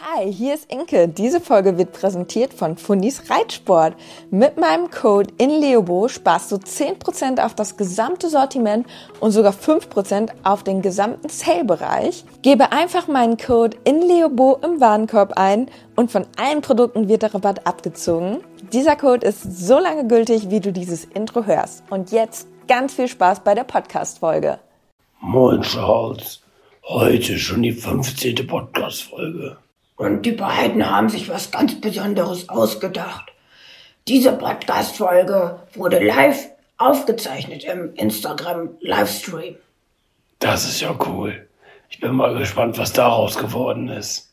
Hi, hier ist Inke. Diese Folge wird präsentiert von Fundis Reitsport. Mit meinem Code INLEOBO sparst du 10% auf das gesamte Sortiment und sogar 5% auf den gesamten Sale-Bereich. Gebe einfach meinen Code INLEOBO im Warenkorb ein und von allen Produkten wird der Rabatt abgezogen. Dieser Code ist so lange gültig, wie du dieses Intro hörst. Und jetzt ganz viel Spaß bei der Podcast-Folge. Moin Charles, heute schon die 15. Podcast-Folge. Und die beiden haben sich was ganz Besonderes ausgedacht. Diese Podcast-Folge wurde live aufgezeichnet im Instagram-Livestream. Das ist ja cool. Ich bin mal gespannt, was daraus geworden ist.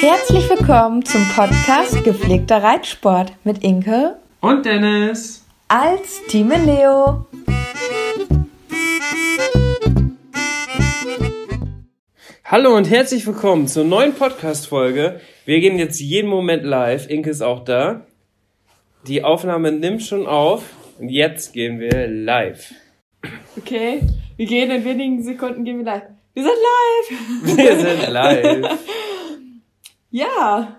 Herzlich willkommen zum Podcast Gepflegter Reitsport mit Inke Und Dennis. als Team Leo. Hallo und herzlich willkommen zur neuen Podcast-Folge. Wir gehen jetzt jeden Moment live. Inke ist auch da. Die Aufnahme nimmt schon auf. Und jetzt gehen wir live. Okay, wir gehen in wenigen Sekunden gehen wir live. Wir sind live! Wir sind live. Ja!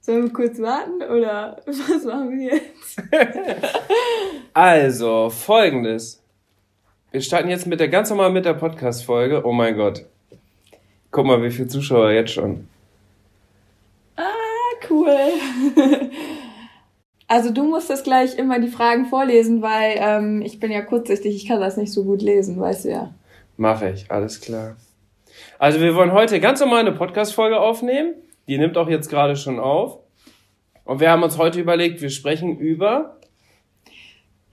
Sollen wir kurz warten oder was machen wir jetzt? Also, folgendes. Wir starten jetzt mit der ganz normal mit der Podcast-Folge. Oh mein Gott. Guck mal, wie viele Zuschauer jetzt schon. Ah, cool. Also du musst jetzt gleich immer die Fragen vorlesen, weil ähm, ich bin ja kurzsichtig, ich kann das nicht so gut lesen, weißt du ja. Mache ich, alles klar. Also wir wollen heute ganz normal eine Podcast-Folge aufnehmen. Die nimmt auch jetzt gerade schon auf. Und wir haben uns heute überlegt, wir sprechen über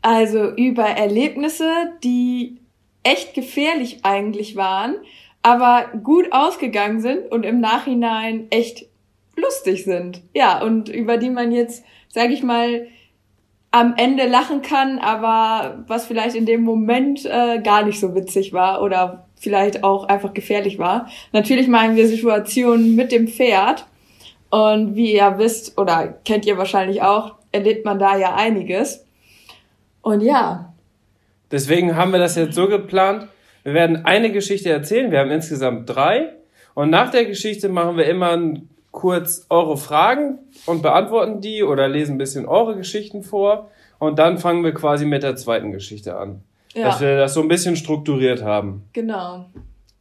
Also über Erlebnisse, die echt gefährlich eigentlich waren, aber gut ausgegangen sind und im Nachhinein echt lustig sind. Ja, und über die man jetzt, sag ich mal, am Ende lachen kann, aber was vielleicht in dem Moment äh, gar nicht so witzig war oder vielleicht auch einfach gefährlich war. Natürlich meinen wir Situationen mit dem Pferd. Und wie ihr wisst, oder kennt ihr wahrscheinlich auch, erlebt man da ja einiges. Und ja, Deswegen haben wir das jetzt so geplant. Wir werden eine Geschichte erzählen. Wir haben insgesamt drei. Und nach der Geschichte machen wir immer kurz eure Fragen und beantworten die oder lesen ein bisschen eure Geschichten vor. Und dann fangen wir quasi mit der zweiten Geschichte an. ja, Dass wir das so ein bisschen strukturiert haben. genau.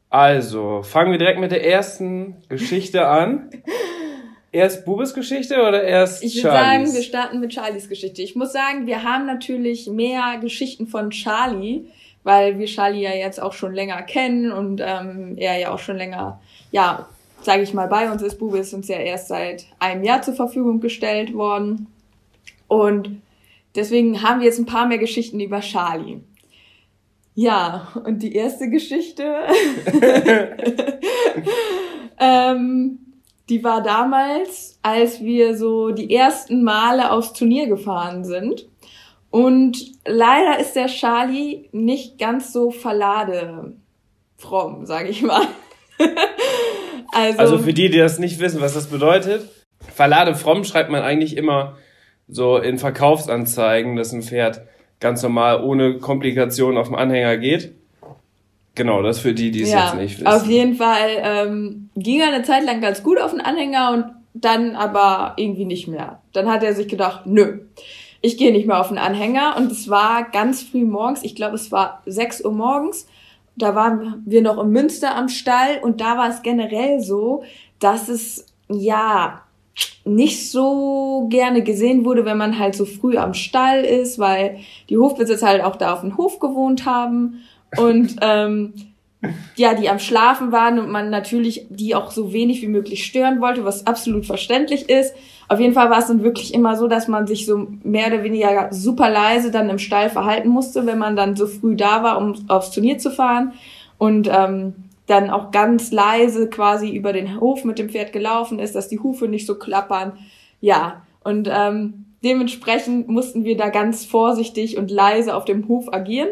Also, fangen wir direkt mit der ersten Geschichte an. Erst Bubes Geschichte oder erst Ich würde sagen, wir starten mit Charlies Geschichte. Ich muss sagen, wir haben natürlich mehr Geschichten von Charlie, weil wir Charlie ja jetzt auch schon länger kennen und ähm, er ja auch schon länger, ja, sage ich mal, bei uns ist. Bube ist uns ja erst seit einem Jahr zur Verfügung gestellt worden. Und deswegen haben wir jetzt ein paar mehr Geschichten über Charlie. Ja, und die erste Geschichte, ähm, die war damals, als wir so die ersten Male aufs Turnier gefahren sind. Und leider ist der Charlie nicht ganz so verlade fromm, sage ich mal. also, Also für die, die das nicht wissen, was das bedeutet, Verlade fromm schreibt man eigentlich immer so in Verkaufsanzeigen, dass ein Pferd ganz normal ohne Komplikationen auf dem Anhänger geht. Genau, das für die, die es jetzt nicht wissen. Auf jeden Fall ähm, ging er eine Zeit lang ganz gut auf den Anhänger und dann aber irgendwie nicht mehr. Dann hat er sich gedacht, nö, ich gehe nicht mehr auf den Anhänger. Und es war ganz früh morgens, ich glaube es war 6 Uhr morgens, da waren wir noch in Münster am Stall. Und da war es generell so, dass es ja nicht so gerne gesehen wurde, wenn man halt so früh am Stall ist, weil die Hofbesitzer halt auch da auf dem Hof gewohnt haben. Und ähm, ja, die am Schlafen waren und man natürlich die auch so wenig wie möglich stören wollte, was absolut verständlich ist. Auf jeden Fall war es dann wirklich immer so, dass man sich so mehr oder weniger super leise dann im Stall verhalten musste, wenn man dann so früh da war, um aufs Turnier zu fahren und ähm, dann auch ganz leise quasi über den Hof mit dem Pferd gelaufen ist, dass die Hufe nicht so klappern. Ja, und ähm, dementsprechend mussten wir da ganz vorsichtig und leise auf dem Hof agieren.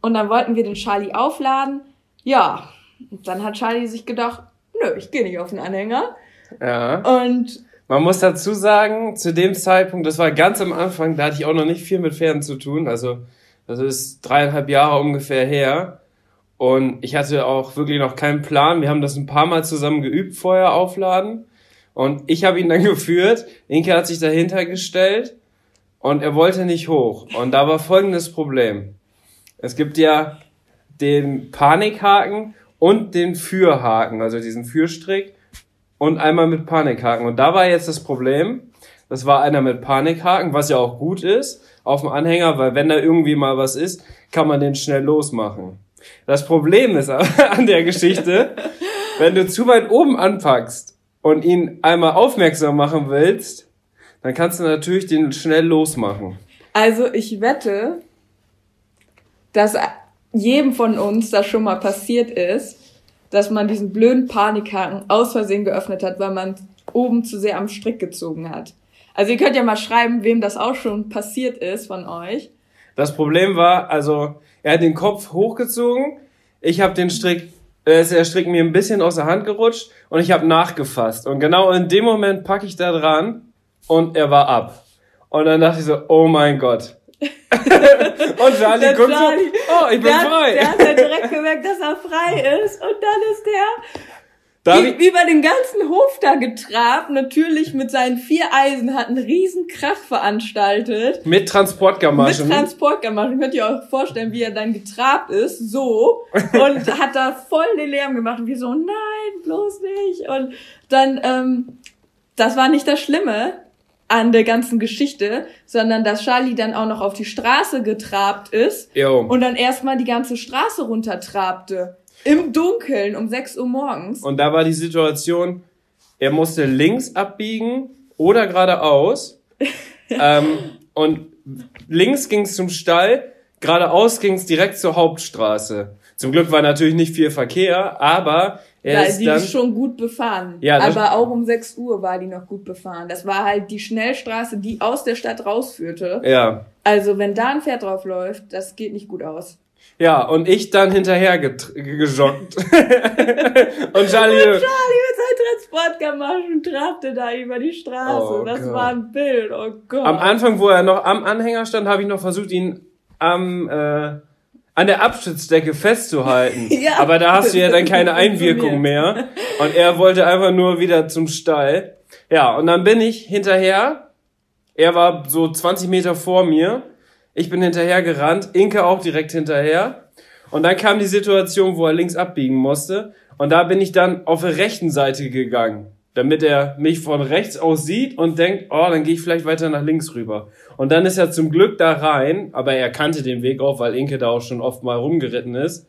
Und dann wollten wir den Charlie aufladen. Ja, und dann hat Charlie sich gedacht, nö, ich gehe nicht auf den Anhänger. ja. Und Man muss dazu sagen, zu dem Zeitpunkt, das war ganz am Anfang, da hatte ich auch noch nicht viel mit Pferden zu tun. Also Das ist dreieinhalb Jahre ungefähr her. Und ich hatte auch wirklich noch keinen Plan. Wir haben das ein paar Mal zusammen geübt, vorher aufladen. Und ich habe ihn dann geführt. Inke hat sich dahinter gestellt und er wollte nicht hoch. Und da war folgendes Problem. Es gibt ja den Panikhaken und den Fürhaken, also diesen Fürstrick und einmal mit Panikhaken. Und da war jetzt das Problem, das war einer mit Panikhaken, was ja auch gut ist, auf dem Anhänger, weil wenn da irgendwie mal was ist, kann man den schnell losmachen. Das Problem ist aber an der Geschichte, wenn du zu weit oben anpackst und ihn einmal aufmerksam machen willst, dann kannst du natürlich den schnell losmachen. Also ich wette, dass jedem von uns das schon mal passiert ist, dass man diesen blöden Panikhaken aus Versehen geöffnet hat, weil man oben zu sehr am Strick gezogen hat. Also ihr könnt ja mal schreiben, wem das auch schon passiert ist von euch. Das Problem war, also er hat den Kopf hochgezogen, ich habe den Strick, äh, ist der Strick mir ein bisschen aus der Hand gerutscht und ich habe nachgefasst. Und genau in dem Moment packe ich da dran und er war ab. Und dann dachte ich so, oh mein Gott. und Charlie Der guckt Charlie, so, oh, ich bin der, frei. Der hat ja direkt gemerkt, dass er frei ist. Und dann ist der wie, über den ganzen Hof da getrabt. Natürlich mit seinen vier Eisen hat einen riesen Krach veranstaltet. mit Transportgamaschen. Mit Transportgamaschen. Könnt ihr euch vorstellen, wie er dann getrabt ist, so. Und hat da voll den Lärm gemacht. Und wir so, nein, bloß nicht. Und dann, ähm, das war nicht das Schlimme an der ganzen Geschichte, sondern dass Charlie dann auch noch auf die Straße getrabt ist Jo. und dann erstmal die ganze Straße runtertrabte. Im Dunkeln um 6 Uhr morgens. Und da war die Situation, er musste links abbiegen oder geradeaus. ähm, und links ging's zum Stall, geradeaus ging's direkt zur Hauptstraße. Zum Glück war natürlich nicht viel Verkehr, aber er Weil ist die dann. ist schon gut befahren. Ja, aber auch um 6 Uhr war die noch gut befahren. Das war halt die Schnellstraße, die aus der Stadt rausführte. Ja. Also wenn da ein Pferd drauf läuft, das geht nicht gut aus. Ja, und ich dann hinterher gejoggt. und Charlie. Charlie mit seinen Transportgamaschen trabte da über die Straße. Oh das Gott. war ein Bild. Oh Gott. Am Anfang, wo er noch am Anhänger stand, habe ich noch versucht, ihn am äh, an der Abschnittsdecke festzuhalten. Ja. Aber da hast du ja dann keine Einwirkung mehr. Und er wollte einfach nur wieder zum Stall. Ja, und dann bin ich hinterher. Er war so 20 Meter vor mir. Ich bin hinterher gerannt. Inke auch direkt hinterher. Und dann kam die Situation, wo er links abbiegen musste. Und da bin ich dann auf der rechten Seite gegangen, damit er mich von rechts aus sieht und denkt, oh, dann gehe ich vielleicht weiter nach links rüber. Und dann ist er zum Glück da rein, aber er kannte den Weg auch, weil Inke da auch schon oft mal rumgeritten ist.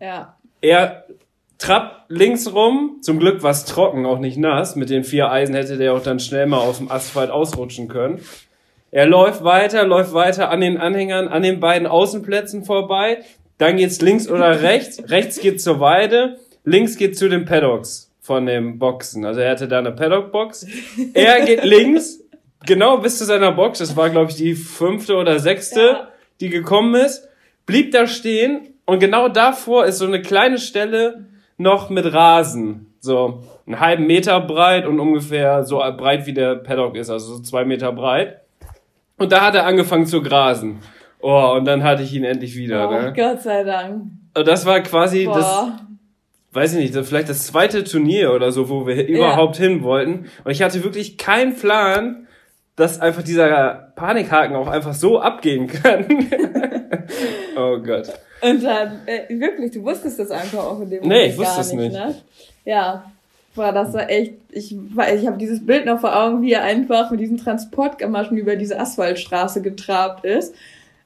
ja. Er trappt links rum, zum Glück war es trocken, auch nicht nass. Mit den vier Eisen hätte der auch dann schnell mal auf dem Asphalt ausrutschen können. Er läuft weiter, läuft weiter an den Anhängern, an den beiden Außenplätzen vorbei. Dann geht's links oder rechts. rechts geht zur Weide, links geht zu den Paddocks von dem Boxen. Also er hatte da eine Paddock-Box. Er geht links, genau bis zu seiner Box. Das war, glaube ich, die fünfte oder sechste, Ja. die gekommen ist. Blieb da stehen und genau davor ist so eine kleine Stelle noch mit Rasen. So einen halben Meter breit und ungefähr so breit wie der Paddock ist, also so zwei Meter breit. Und da hat er angefangen zu grasen. Oh, und dann hatte ich ihn endlich wieder. Oh, ne? Gott sei Dank. Und das war quasi das, Boah. Weiß ich nicht, vielleicht das zweite Turnier oder so, wo wir überhaupt hin wollten. Und ich hatte wirklich keinen Plan, dass einfach dieser Panikhaken auch einfach so abgehen kann. oh Gott. Und dann, äh, wirklich, du wusstest das einfach auch in dem Nee, ich Moment wusste es nicht. Ne? Ja. Boah, das war echt, ich, ich habe dieses Bild noch vor Augen, wie er einfach mit diesen Transportgamaschen über diese Asphaltstraße getrabt ist.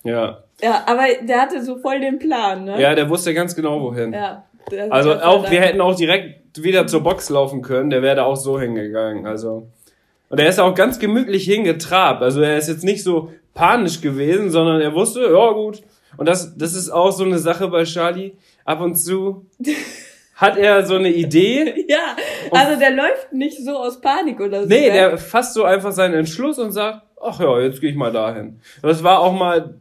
Ja. Ja, aber der hatte so voll den Plan, ne? Ja, der wusste ganz genau wohin. Ja. Also auch, wir hätten auch direkt wieder zur Box laufen können, der wäre da auch so hingegangen. Also. Und er ist auch ganz gemütlich hingetrabt. Also er ist jetzt nicht so panisch gewesen, sondern er wusste, ja gut. Und das, das ist auch so eine Sache bei Charlie. Ab und zu hat er so eine Idee. Ja, also der läuft nicht so aus Panik oder so. Nee, weg. der fasst so einfach seinen Entschluss und sagt, ach ja, jetzt gehe ich mal dahin. Das war auch mal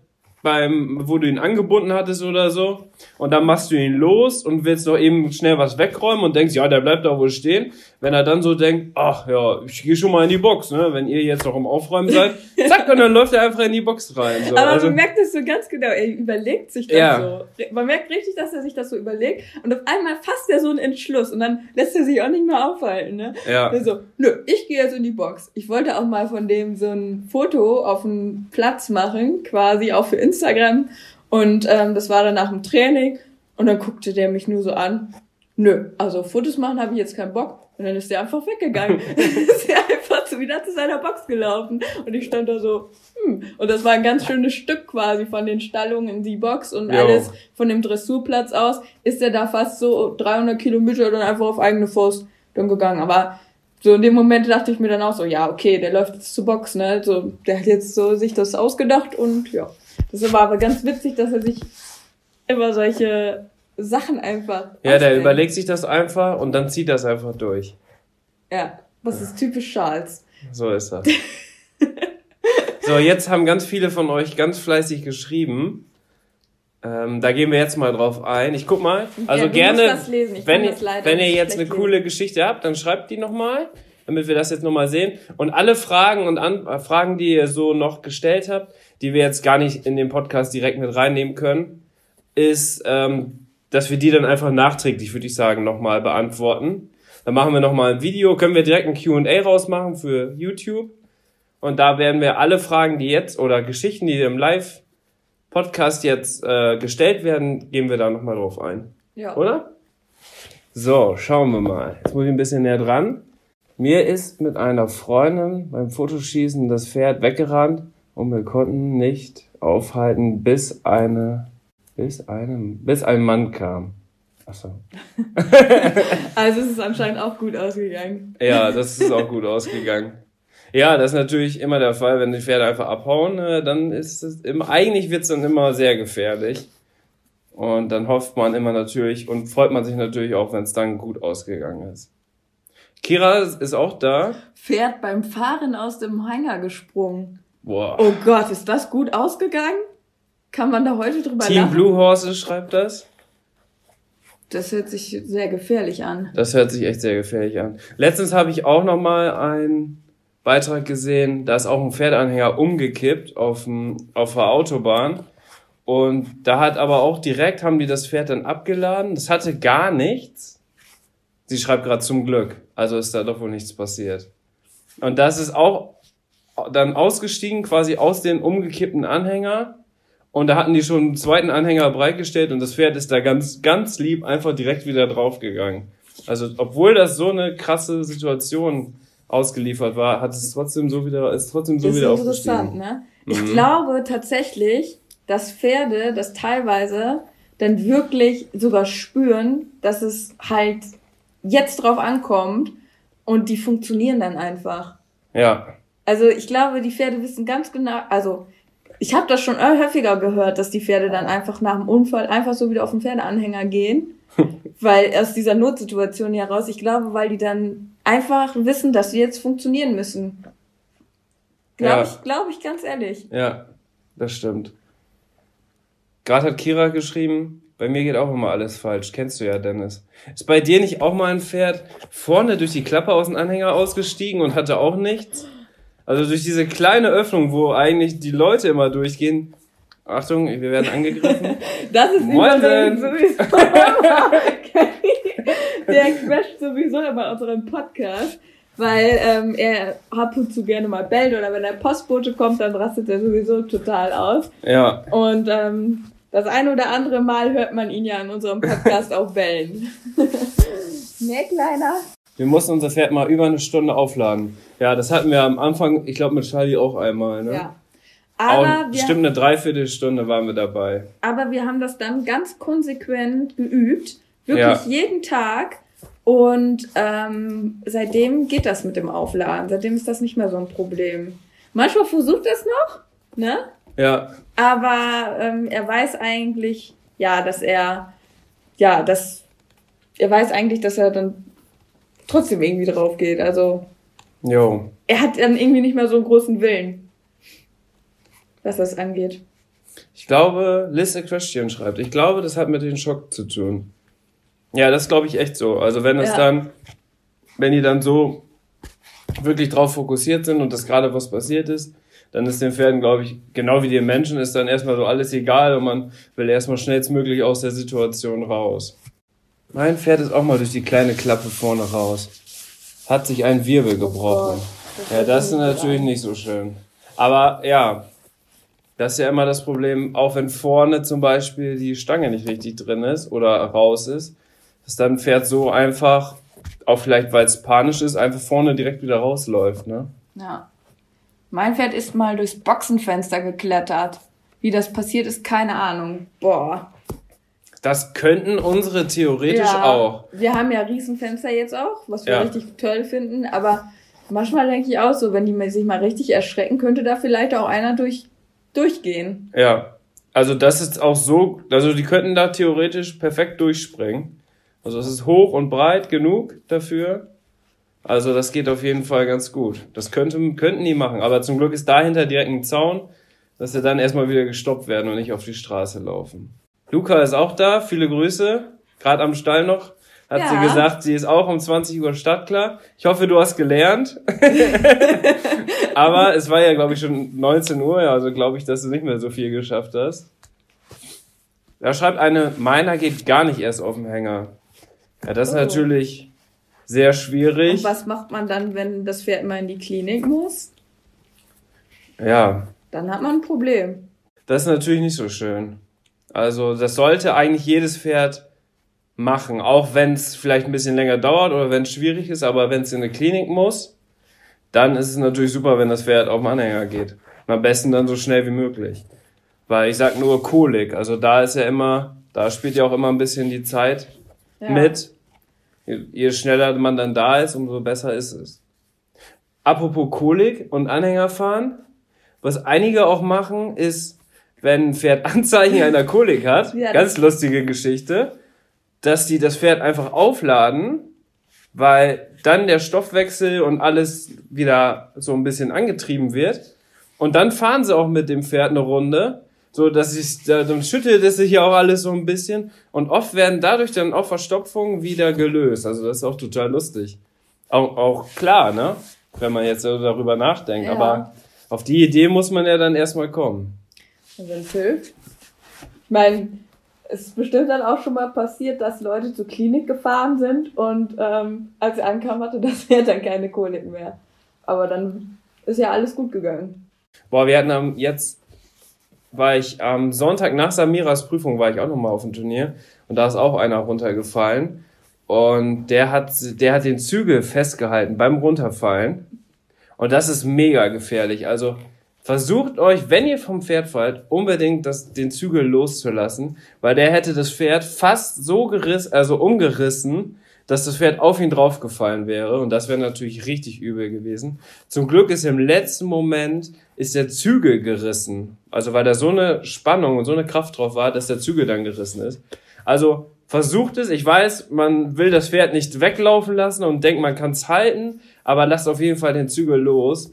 beim, wo du ihn angebunden hattest oder so. Und dann machst du ihn los und willst noch eben schnell was wegräumen und denkst, ja, der bleibt da wohl stehen. Wenn er dann so denkt, ach ja, ich gehe schon mal in die Box, ne? Wenn ihr jetzt noch im Aufräumen seid, zack, und dann läuft er einfach in die Box rein. So. Aber also, man merkt es so ganz genau, er überlegt sich das Ja. so. Man merkt richtig, dass er sich das so überlegt und auf einmal fasst er so einen Entschluss und dann lässt er sich auch nicht mehr aufhalten, ne? ja. Er so, nö, ich gehe jetzt in die Box. Ich wollte auch mal von dem so ein Foto auf dem Platz machen, quasi auch für Instagram. Und ähm, das war dann nach dem Training. Und dann guckte der mich nur so an. Nö, also Fotos machen habe ich jetzt keinen Bock. Und dann ist der einfach weggegangen. ist er einfach so wieder zu seiner Box gelaufen. Und ich stand da so, hm. Und das war ein ganz schönes Stück quasi von den Stallungen in die Box und Jo. alles von dem Dressurplatz aus ist er da fast so 300 Kilometer dann einfach auf eigene Faust dann gegangen. Aber so in dem Moment dachte ich mir dann auch so, ja, okay, der läuft jetzt zur Box, ne? So, der hat jetzt so sich das ausgedacht und ja. Das war aber ganz witzig, dass er sich immer solche Sachen einfach. Ja, der ausdenkt. überlegt sich das einfach und dann zieht das einfach durch. Ja, das ist typisch Charles. So ist das. so, jetzt haben ganz viele von euch ganz fleißig geschrieben. Ähm, da gehen wir jetzt mal drauf ein. Ich guck mal. Also Ja, gerne, musst das lesen. Ich wenn, ihr- das leider wenn ihr jetzt eine schlecht coole Geschichte habt, dann schreibt die nochmal, damit wir das jetzt nochmal sehen. Und alle Fragen und An äh, Fragen, die ihr so noch gestellt habt, die wir jetzt gar nicht in den Podcast direkt mit reinnehmen können, ist, ähm, dass wir die dann einfach nachträglich, würde ich sagen, nochmal beantworten. Dann machen wir nochmal ein Video, können wir direkt ein Q&A rausmachen für YouTube. Und da werden wir alle Fragen, die jetzt oder Geschichten, die im Live-Podcast jetzt äh, gestellt werden, gehen wir da nochmal drauf ein. Ja. Oder? So, schauen wir mal. Jetzt muss ich ein bisschen näher dran. Mir ist mit einer Freundin beim Fotoschießen das Pferd weggerannt und wir konnten nicht aufhalten, bis eine, bis einem, bis ein Mann kam. Achso. Also es ist anscheinend auch gut ausgegangen. Ja, das ist auch gut ausgegangen. Ja, das ist natürlich immer der Fall, wenn die Pferde einfach abhauen, äh, dann ist es immer, eigentlich wird's dann immer sehr gefährlich. Und dann hofft man immer natürlich und freut man sich natürlich auch, wenn es dann gut ausgegangen ist. Kira ist auch da. Pferd beim Fahren aus dem Hänger gesprungen. Boah. Oh Gott, ist das gut ausgegangen? Kann man da heute drüber Team lachen? Blue Horses schreibt das. Das hört sich sehr gefährlich an. Das hört sich echt sehr gefährlich an. Letztens habe ich auch noch mal einen Beitrag gesehen, da ist auch ein Pferdeanhänger umgekippt auf, dem, auf der Autobahn. Und da hat aber auch direkt, haben die das Pferd dann abgeladen. Das hatte gar nichts. Sie schreibt gerade zum Glück. Also ist da doch wohl nichts passiert. Und das ist auch dann ausgestiegen, quasi aus dem umgekippten Anhänger. Und da hatten die schon einen zweiten Anhänger bereitgestellt und das Pferd ist da ganz, ganz lieb einfach direkt wieder draufgegangen. Also, obwohl das so eine krasse Situation ausgeliefert war, hat es trotzdem so wieder, ist trotzdem so das ist wieder interessant, aufgestiegen. ne? Ich Mhm. glaube tatsächlich, dass Pferde das teilweise dann wirklich sogar spüren, dass es halt jetzt drauf ankommt und die funktionieren dann einfach. Ja, Also ich glaube, die Pferde wissen ganz genau, also ich habe das schon häufiger gehört, dass die Pferde dann einfach nach dem Unfall einfach so wieder auf den Pferdeanhänger gehen, weil aus dieser Notsituation heraus, ich glaube, weil die dann einfach wissen, dass sie jetzt funktionieren müssen. Glaube Ja. ich, glaube ich ganz ehrlich. ja, das stimmt. Gerade hat Kira geschrieben, bei mir geht auch immer alles falsch. Kennst du ja, Dennis. Ist bei dir nicht auch mal ein Pferd vorne durch die Klappe aus dem Anhänger ausgestiegen und hatte auch nichts? Also durch diese kleine Öffnung, wo eigentlich die Leute immer durchgehen. Achtung, wir werden angegriffen. Das ist Ben. sowieso immer, der quetscht sowieso immer unseren Podcast, weil ähm, er ab und zu gerne mal bellt oder wenn der Postbote kommt, dann rastet er sowieso total aus. ja, Und ähm, das ein oder andere Mal hört man ihn ja in unserem Podcast auch bellen. ne, Kleiner? Wir mussten unser Pferd mal über eine Stunde aufladen. Ja, das hatten wir am Anfang, ich glaube mit Charlie auch einmal. Ne? Ja. Aber wir, bestimmt eine Dreiviertelstunde waren wir dabei. aber wir haben das dann ganz konsequent geübt. Wirklich Ja. jeden Tag. Und ähm, seitdem geht das mit dem Aufladen. Seitdem ist das nicht mehr so ein Problem. Manchmal versucht er es noch, ne? Ja, Aber ähm, er weiß eigentlich, ja, dass er, ja, dass er weiß eigentlich, dass er dann trotzdem irgendwie drauf geht. Also jo. er hat dann irgendwie nicht mehr so einen großen Willen, was das angeht. Ich glaube, Liz a Question schreibt. Ich glaube, das hat mit dem Schock zu tun. Ja, das glaube ich echt so. Also wenn es Ja. dann, wenn die dann so wirklich drauf fokussiert sind und das gerade was passiert ist, dann ist den Pferden, glaube ich, genau wie den Menschen, ist dann erstmal so alles egal und man will erstmal schnellstmöglich aus der Situation raus. Mein Pferd ist auch mal durch die kleine Klappe vorne raus. Hat sich ein Wirbel gebrochen. Ja, das ist natürlich nicht so schön. Aber ja, das ist ja immer das Problem, auch wenn vorne zum Beispiel die Stange nicht richtig drin ist oder raus ist, dass dann ein Pferd so einfach, auch vielleicht weil es panisch ist, einfach vorne direkt wieder rausläuft, ne? Ja. Mein Pferd ist mal durchs Boxenfenster geklettert. Wie das passiert ist, keine Ahnung. Boah. Das könnten unsere theoretisch auch. Wir haben ja Riesenfenster jetzt auch, was wir Ja. richtig toll finden. Aber manchmal denke ich auch so, wenn die sich mal richtig erschrecken, könnte da vielleicht auch einer durch, durchgehen. Ja. Also das ist auch so, also die könnten da theoretisch perfekt durchspringen. Also es ist hoch und breit genug dafür. Also das geht auf jeden Fall ganz gut. Das könnte, könnten die machen. Aber zum Glück ist dahinter direkt ein Zaun, dass sie dann erstmal wieder gestoppt werden und nicht auf die Straße laufen. Luca ist auch da. Viele Grüße. Gerade am Stall noch. Hat Ja. sie gesagt, sie ist auch um 20 Uhr startklar. Ich hoffe, du hast gelernt. Aber es war ja, glaube ich, schon 19 Uhr, also glaube ich, dass du nicht mehr so viel geschafft hast. Da schreibt eine, meiner geht gar nicht erst auf den Hänger. Ja, das ist Oh. natürlich sehr schwierig. Und was macht man dann, wenn das Pferd mal in die Klinik muss? Ja, Dann hat man ein Problem. das ist natürlich nicht so schön. Also das sollte eigentlich jedes Pferd machen, auch wenn es vielleicht ein bisschen länger dauert oder wenn es schwierig ist, aber wenn es in eine Klinik muss, dann ist es natürlich super, wenn das Pferd auf den Anhänger geht. Und am besten dann so schnell wie möglich. Weil ich sag nur Kolik, also da ist ja immer, da spielt ja auch immer ein bisschen die Zeit Ja. mit. Je, je schneller man dann da ist, umso besser ist es. Apropos Kolik und Anhängerfahren, was einige auch machen, ist, wenn ein Pferd Anzeichen einer Kolik hat, Ja, ganz lustige Geschichte, dass die das Pferd einfach aufladen, weil dann der Stoffwechsel und alles wieder so ein bisschen angetrieben wird. Und dann fahren sie auch mit dem Pferd eine Runde, so dass ich, da- dann schüttelt es sich ja auch alles so ein bisschen. Und oft werden dadurch dann auch Verstopfungen wieder gelöst. Also das ist auch total lustig. Auch, auch klar, ne? Wenn man jetzt darüber nachdenkt. Ja. Aber auf die Idee muss man ja dann erstmal kommen. Wenn es hilft. Ich meine, es ist bestimmt dann auch schon mal passiert, dass Leute zur Klinik gefahren sind und ähm, als sie ankamen, hatte das Pferd dann keine Kolik mehr. Aber dann ist ja alles gut gegangen. Boah, wir hatten am, jetzt, war ich am Sonntag nach Samiras Prüfung, war ich auch nochmal auf dem Turnier und da ist auch einer runtergefallen und der hat, der hat den Zügel festgehalten beim Runterfallen und das ist mega gefährlich. Also versucht euch, wenn ihr vom Pferd fallt, unbedingt das, den Zügel loszulassen, weil der hätte das Pferd fast so gerissen, also umgerissen, dass das Pferd auf ihn draufgefallen wäre und das wäre natürlich richtig übel gewesen. Zum Glück ist im letzten Moment ist der Zügel gerissen. Also weil da so eine Spannung und so eine Kraft drauf war, dass der Zügel dann gerissen ist. Also versucht es. Ich weiß, man will das Pferd nicht weglaufen lassen und denkt, man kann es halten, aber lasst auf jeden Fall den Zügel los.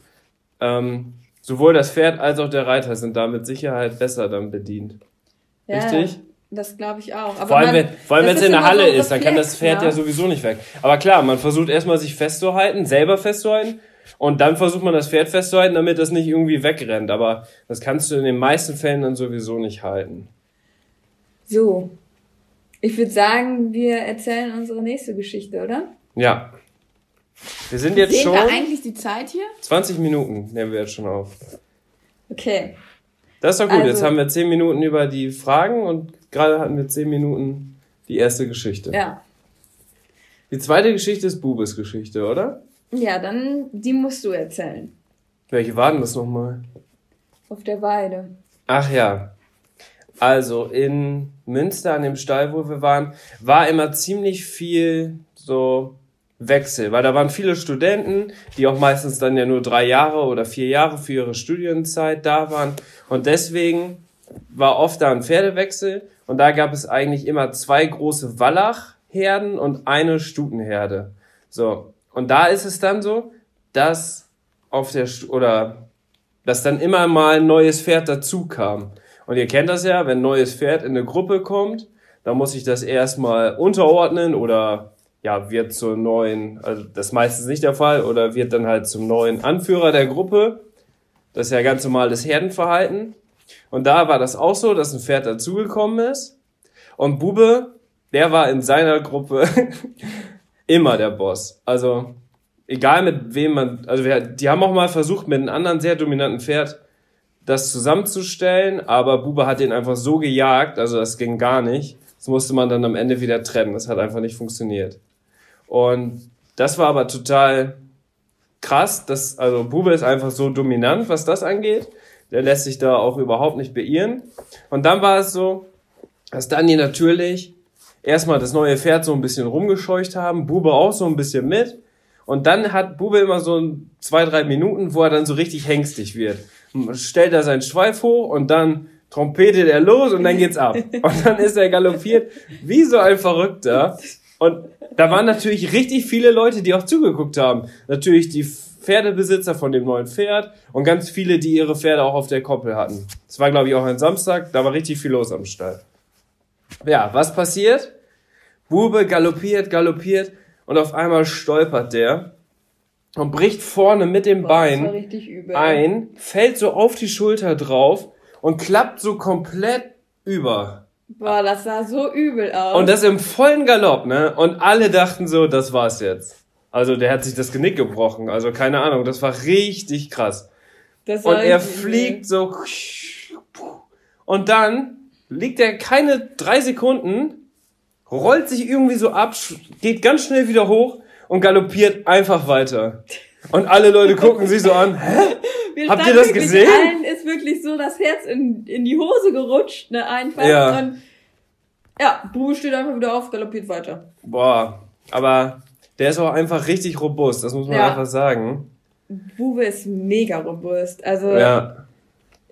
Ähm, sowohl das Pferd als auch der Reiter sind da mit Sicherheit besser dann bedient. Richtig? Das glaube ich auch. Aber Vor allem, man- wenn, vor allem wenn es in der Halle so ist, dann kann das Pferd ne? ja sowieso nicht weg. Aber klar, man versucht erstmal sich festzuhalten, selber festzuhalten und dann versucht man das Pferd festzuhalten, damit das nicht irgendwie wegrennt. Aber das kannst du in den meisten Fällen dann sowieso nicht halten. So. Ich würde sagen, wir erzählen unsere nächste Geschichte, oder? Ja. Wir sind jetzt Sehen schon wir eigentlich die Zeit hier? 20 Minuten, nehmen wir jetzt schon auf. Okay. Das ist doch gut. Also- jetzt haben wir 10 Minuten über die Fragen und gerade hatten wir 10 Minuten die erste Geschichte. Ja. Die zweite Geschichte ist Bubes Geschichte, oder? Ja, dann, die musst du erzählen. Welche war denn das nochmal? Auf der Weide. Ach ja. Also in Münster an dem Stall, wo wir waren, war immer ziemlich viel so Wechsel, weil da waren viele Studenten, die auch meistens dann ja nur drei Jahre oder vier Jahre für ihre Studienzeit da waren. Und deswegen war oft da ein Pferdewechsel und da gab es eigentlich immer zwei große Wallachherden und eine Stutenherde. So. Und da ist es dann so, dass auf der, oder, dass dann immer mal ein neues Pferd dazu kam. Und ihr kennt das ja, wenn ein neues Pferd in eine Gruppe kommt, dann muss ich das erstmal unterordnen oder ja, wird zur neuen, also das ist meistens nicht der Fall, oder wird dann halt zum neuen Anführer der Gruppe. Das ist ja ganz normales Herdenverhalten. Und da war das auch so, dass ein Pferd dazugekommen ist. Und Bube, der war in seiner Gruppe immer der Boss. Also egal mit wem man, also wir, die haben auch mal versucht, mit einem anderen sehr dominanten Pferd das zusammenzustellen, aber Bube hat den einfach so gejagt, also das ging gar nicht. Das musste man dann am Ende wieder trennen. Das hat einfach nicht funktioniert. Und das war aber total krass. Das, also Bube ist einfach so dominant, was das angeht. Der lässt sich da auch überhaupt nicht beirren. Und dann war es so, dass Dani natürlich erstmal das neue Pferd so ein bisschen rumgescheucht haben, Bube auch so ein bisschen mit. Und dann hat Bube immer so zwei, drei Minuten, wo er dann so richtig hängstig wird. Stellt er seinen Schweif hoch und dann trompetet er los und dann geht's ab. Und dann ist er galoppiert wie so ein Verrückter. Und da waren natürlich richtig viele Leute, die auch zugeguckt haben. Natürlich die Pferdebesitzer von dem neuen Pferd und ganz viele, die ihre Pferde auch auf der Koppel hatten. Es war, glaube ich, auch ein Samstag, da war richtig viel los am Stall. Ja, was passiert? Bube galoppiert, galoppiert und auf einmal stolpert der und bricht vorne mit dem Boah, Bein ein, fällt so auf die Schulter drauf und klappt so komplett über. Boah, das sah so übel aus. Und das im vollen Galopp, ne? Und alle dachten so, das war's jetzt. Also der hat sich das Genick gebrochen. Also keine Ahnung, das war richtig krass. Das war Und er fliegt so. Und dann liegt er keine drei Sekunden, rollt sich irgendwie so ab, geht ganz schnell wieder hoch und galoppiert einfach weiter. Und alle Leute gucken sich so an. Hä? Wir Habt ihr das gesehen? Allen ist wirklich so das Herz in, in die Hose gerutscht, ne, einfach. Ja. Und ja, Bube steht einfach wieder auf, galoppiert weiter. Boah, aber der ist auch einfach richtig robust, das muss man Ja. einfach sagen. Bube ist mega robust. Also Ja.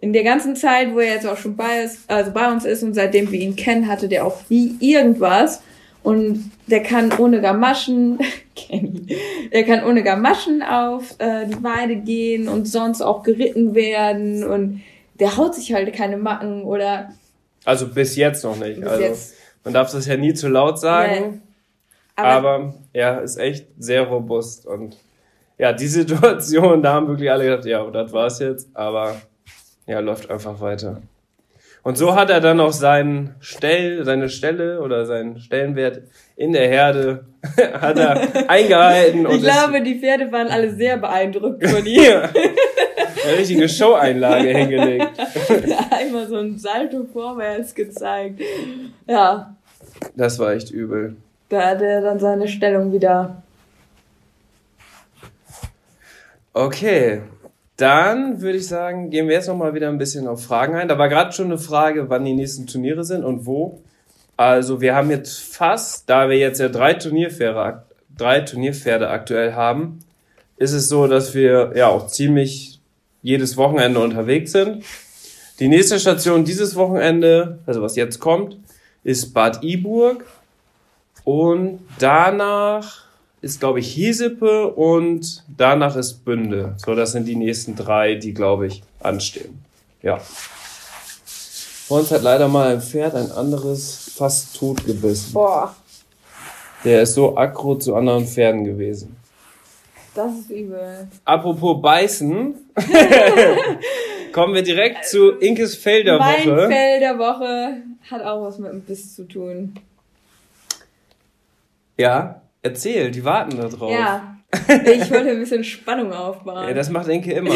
in der ganzen Zeit, wo er jetzt auch schon bei ist, also bei uns ist und seitdem wir ihn kennen, hatte der auch wie irgendwas. Und der kann ohne Gamaschen, Kenny, der kann ohne Gamaschen auf äh, die Weide gehen und sonst auch geritten werden und der haut sich halt keine Macken oder Also bis jetzt noch nicht. Also jetzt. man darf das ja nie zu laut sagen. aber, Aber er ist echt sehr robust und ja, die Situation, da haben wirklich alle gedacht, ja, das war's jetzt, aber ja, läuft einfach weiter. Und so hat er dann auch seinen Stell, seine Stelle oder seinen Stellenwert in der Herde hat er eingehalten und ich glaube, die Pferde waren alle sehr beeindruckt von ihm. eine richtige Show-Einlage hingelegt. Einmal so ein Salto vorwärts gezeigt. Ja, Das war echt übel. da hat er dann seine Stellung wieder. Okay, dann würde ich sagen, gehen wir jetzt noch mal wieder ein bisschen auf Fragen ein. Da war gerade schon eine Frage, wann die nächsten Turniere sind und wo. Also wir haben jetzt fast, da wir jetzt ja drei Turnierpferde, drei Turnierpferde aktuell haben, ist es so, dass wir ja auch ziemlich jedes Wochenende unterwegs sind. Die nächste Station dieses Wochenende, also was jetzt kommt, ist Bad Iburg. Und danach ist, glaube ich, Hiesepe und danach ist Bünde. So, das sind die nächsten drei, die, glaube ich, anstehen. Ja. Vor uns hat leider mal ein Pferd ein anderes fast tot gebissen. Boah, Der ist so aggro zu anderen Pferden gewesen. das ist übel. Apropos beißen, kommen wir direkt zu Inkes Felder mein Woche. Fell der Woche hat auch was mit dem Biss zu tun. Ja, erzähl, die warten da drauf. Ja, ich wollte ein bisschen Spannung aufbauen. Ja, das macht Inke immer.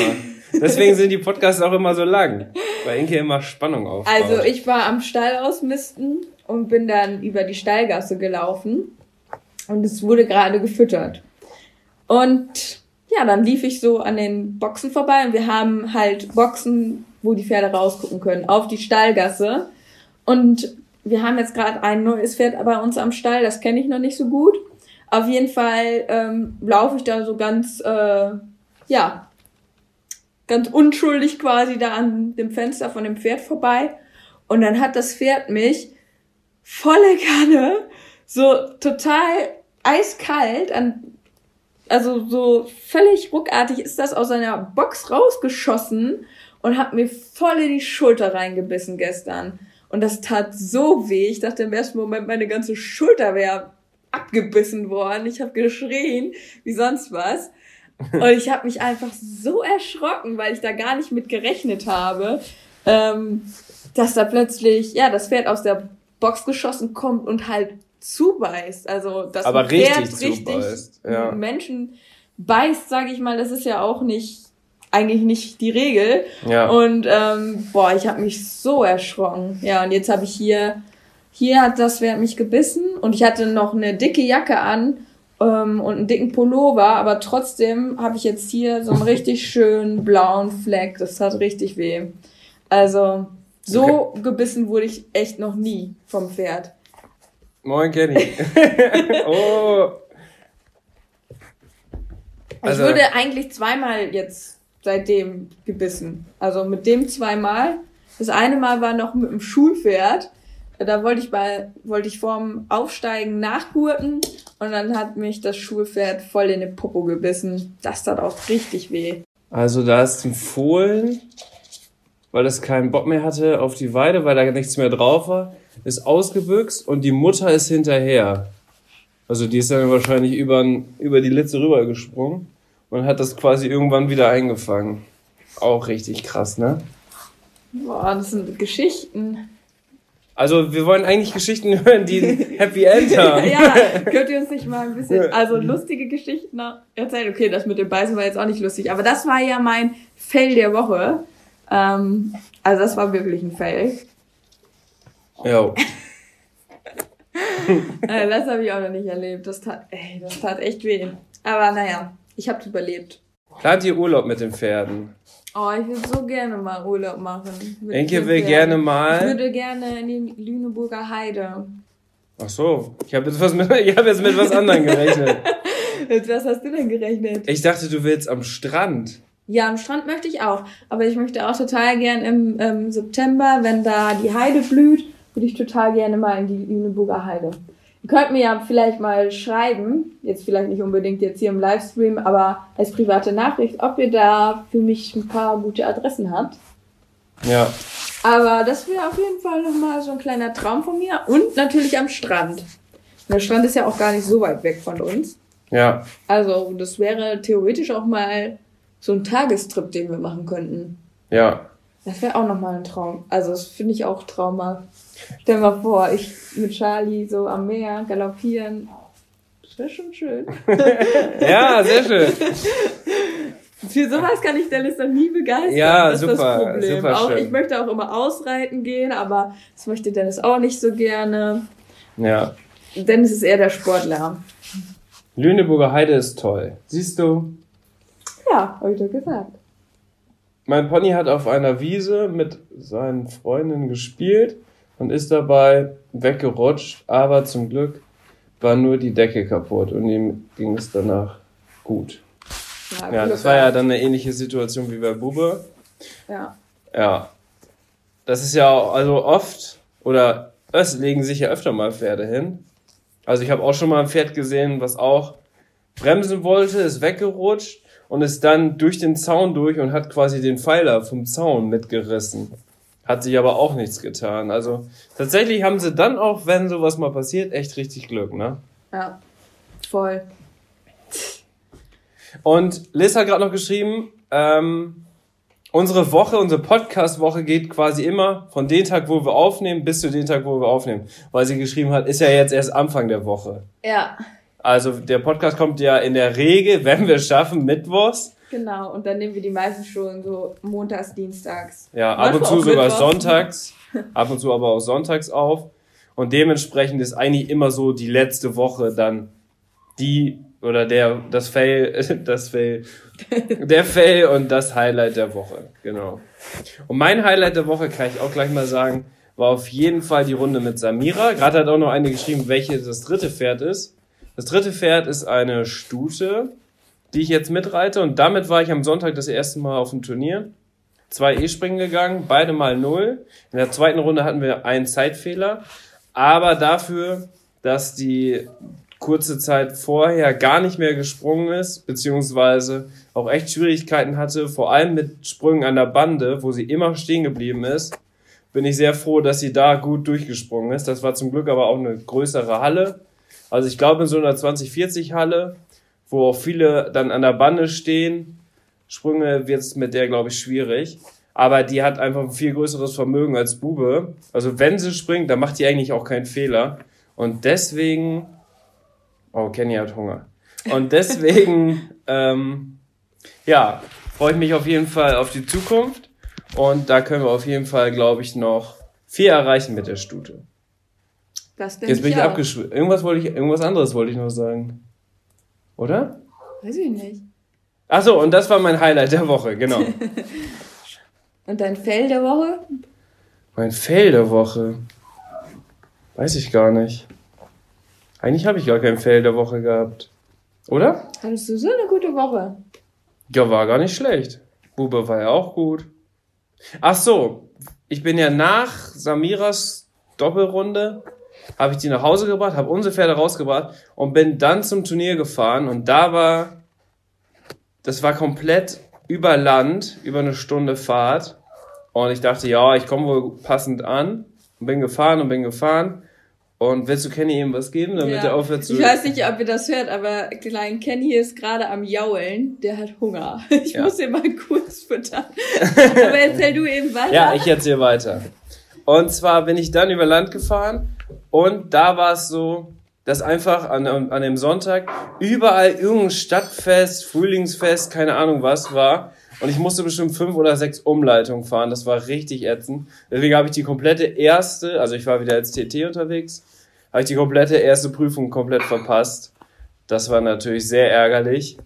Deswegen sind die Podcasts auch immer so lang, weil Inke immer Spannung aufbaut. Also ich war am Stall ausmisten und bin dann über die Stallgasse gelaufen und es wurde gerade gefüttert. Und ja, dann lief ich so an den Boxen vorbei und wir haben halt Boxen, wo die Pferde rausgucken können, auf die Stallgasse. Und wir haben jetzt gerade ein neues Pferd bei uns am Stall, das kenne ich noch nicht so gut. Auf jeden Fall ähm, laufe ich da so ganz, äh, ja, ganz unschuldig quasi da an dem Fenster von dem Pferd vorbei. Und dann hat das Pferd mich volle Kanne, so total eiskalt, an, also so völlig ruckartig ist das aus seiner Box rausgeschossen und habe mir voll in die Schulter reingebissen gestern. Und das tat so weh. Ich dachte im ersten Moment, meine ganze Schulter wäre abgebissen worden. Ich habe geschrien, wie sonst was. Und ich habe mich einfach so erschrocken, weil ich da gar nicht mit gerechnet habe, ähm, dass da plötzlich, ja, das Pferd aus der Box geschossen kommt und halt zubeißt. Also das Pferd richtig zubeißt, ja. Menschen beißt, sage ich mal, das ist ja auch nicht eigentlich nicht die Regel. Ja. Und ähm, boah, ich habe mich so erschrocken. Ja, und jetzt habe ich hier, hier hat das Pferd mich gebissen und ich hatte noch eine dicke Jacke an ähm, und einen dicken Pullover, aber trotzdem habe ich jetzt hier so einen richtig schönen blauen Fleck. Das tat richtig weh. Also so gebissen wurde ich echt noch nie vom Pferd. Moin, Kenny. oh. Also- ich wurde eigentlich zweimal jetzt seitdem gebissen. Also mit dem zweimal. Das eine Mal war noch mit dem Schulpferd. Da wollte ich bei, wollte ich vorm Aufsteigen nachgurten und dann hat mich das Schulpferd voll in den Popo gebissen. Das tat auch richtig weh. Also da ist ein Fohlen, weil es keinen Bock mehr hatte auf die Weide, weil da nichts mehr drauf war, ist ausgebüxt und die Mutter ist hinterher. Also die ist dann wahrscheinlich über, über die Litze rübergesprungen und hat das quasi irgendwann wieder eingefangen. Auch richtig krass, ne? Boah, das sind Geschichten. Also wir wollen eigentlich Geschichten hören, die ein Happy End haben. ja, könnt ihr uns nicht mal ein bisschen, also lustige Geschichten erzählen? Okay, das mit dem Beißen war jetzt auch nicht lustig, aber das war ja mein Fail der Woche. Ähm, also das war wirklich ein Fail. Ja. Äh, das habe ich auch noch nicht erlebt. Das tat, ey, das tat echt weh. Aber naja, ich habe überlebt. Plant ihr Urlaub mit den Pferden? Oh, ich würde so gerne mal Urlaub machen. mit Enke will gerne Ich mal. würde gerne in die Lüneburger Heide. Ach so, ich habe jetzt was mit, ich habe jetzt mit was anderem gerechnet. Mit was hast du denn gerechnet? Ich dachte, du willst am Strand. Ja, am Strand möchte ich auch. Aber ich möchte auch total gern im ähm, September, wenn da die Heide blüht, würde ich total gerne mal in die Lüneburger Heide. Ihr könnt mir ja vielleicht mal schreiben, jetzt vielleicht nicht unbedingt jetzt hier im Livestream, aber als private Nachricht, ob ihr da für mich ein paar gute Adressen habt. Ja. Aber das wäre auf jeden Fall nochmal so ein kleiner Traum von mir. Und natürlich am Strand. Der Strand ist ja auch gar nicht so weit weg von uns. Ja. Also das wäre theoretisch auch mal so ein Tagestrip, den wir machen könnten. Ja. Das wäre auch nochmal ein Traum. Also das finde ich auch Trauma. Stell mal vor, ich mit Charlie so am Meer galoppieren. Das wäre schon schön. Ja, sehr schön. Für sowas kann ich Dennis noch nie begeistern. Ja, das ist super, das Problem. super auch, schön. ich möchte auch immer ausreiten gehen, aber das möchte Dennis auch nicht so gerne. Ja. Dennis ist eher der Sportler. Lüneburger Heide ist toll. Siehst du, Ja, habe ich doch gesagt. mein Pony hat auf einer Wiese mit seinen Freundinnen gespielt und ist dabei weggerutscht, aber zum Glück war nur die Decke kaputt und ihm ging es danach gut. Ja, Glück das war ja dann eine ähnliche Situation wie bei Bube. Ja. Ja. Das ist ja also oft, oder es legen sich ja öfter mal Pferde hin. Also ich habe auch schon mal ein Pferd gesehen, was auch bremsen wollte, ist weggerutscht und ist dann durch den Zaun durch und hat quasi den Pfeiler vom Zaun mitgerissen. Hat sich aber auch nichts getan. Also tatsächlich haben sie dann auch, wenn sowas mal passiert, echt richtig Glück, ne? Ja. Voll. Und Liz hat gerade noch geschrieben, ähm, unsere Woche, unsere Podcast-Woche geht quasi immer von dem Tag, wo wir aufnehmen, bis zu dem Tag, wo wir aufnehmen. Weil sie geschrieben hat, ist ja jetzt erst Anfang der Woche. Ja. Also der Podcast kommt ja in der Regel, wenn wir es schaffen, mittwochs. Genau, und dann nehmen wir die meisten schon so montags, dienstags. Ja, ab und zu sogar mittwochs. sonntags. Ab und zu aber auch sonntags auf. Und dementsprechend ist eigentlich immer so die letzte Woche dann die oder der, das Fail, das Fail, der Fail und das Highlight der Woche. Genau. Und mein Highlight der Woche kann ich auch gleich mal sagen, war auf jeden Fall die Runde mit Samira. Gerade hat auch noch eine geschrieben, welches das dritte Pferd ist. Das dritte Pferd ist eine Stute, die ich jetzt mitreite und damit war ich am Sonntag das erste Mal auf dem Turnier. Zwei E-Springen gegangen, beide mal null. In der zweiten Runde hatten wir einen Zeitfehler, aber dafür, dass die kurze Zeit vorher gar nicht mehr gesprungen ist, beziehungsweise auch echt Schwierigkeiten hatte, vor allem mit Sprüngen an der Bande, wo sie immer stehen geblieben ist, bin ich sehr froh, dass sie da gut durchgesprungen ist. Das war zum Glück aber auch eine größere Halle. Also ich glaube in so einer 2040 Halle, wo auch viele dann an der Bande stehen, Sprünge wird es mit der, glaube ich, schwierig. Aber die hat einfach ein viel größeres Vermögen als Bube. Also wenn sie springt, dann macht die eigentlich auch keinen Fehler. Und deswegen, oh, Kenny hat Hunger. Und deswegen, ähm, ja, freue ich mich auf jeden Fall auf die Zukunft. Und da können wir auf jeden Fall, glaube ich, noch viel erreichen mit der Stute. Das denke Jetzt bin ich auch. abgeschwitzt. Irgendwas wollte ich, irgendwas anderes wollte ich noch sagen. Oder? Weiß ich nicht. Ach so, und das war mein Highlight der Woche, genau. Und dein Fell der Woche? mein Fail der Woche. Weiß ich gar nicht. Eigentlich habe ich gar kein Fail der Woche gehabt. Oder? Hattest du so eine gute Woche? Ja, war gar nicht schlecht. Bube war ja auch gut. Ach so, ich bin ja nach Samiras Doppelrunde, habe ich die nach Hause gebracht, habe unsere Pferde rausgebracht und bin dann zum Turnier gefahren und da war, das war komplett über Land, über eine Stunde Fahrt und ich dachte, ja, ich komme wohl passend an und bin gefahren und bin gefahren und willst du Kenny ihm was geben, damit er aufhört zu... ich weiß nicht, ob ihr das hört, aber klein Kenny ist gerade am Jaulen. Der hat Hunger. Ich Ja. muss ihn mal kurz füttern. aber erzähl du eben weiter. Ja, ich erzähle weiter. Und zwar bin ich dann über Land gefahren und da war es so, dass einfach an, an dem Sonntag überall irgendein Stadtfest, Frühlingsfest, keine Ahnung was war. Und ich musste bestimmt fünf oder sechs Umleitungen fahren. Das war richtig ätzend. Deswegen habe ich die komplette erste, also ich war wieder als TT unterwegs, habe ich die komplette erste Prüfung komplett verpasst. Das war natürlich sehr ärgerlich.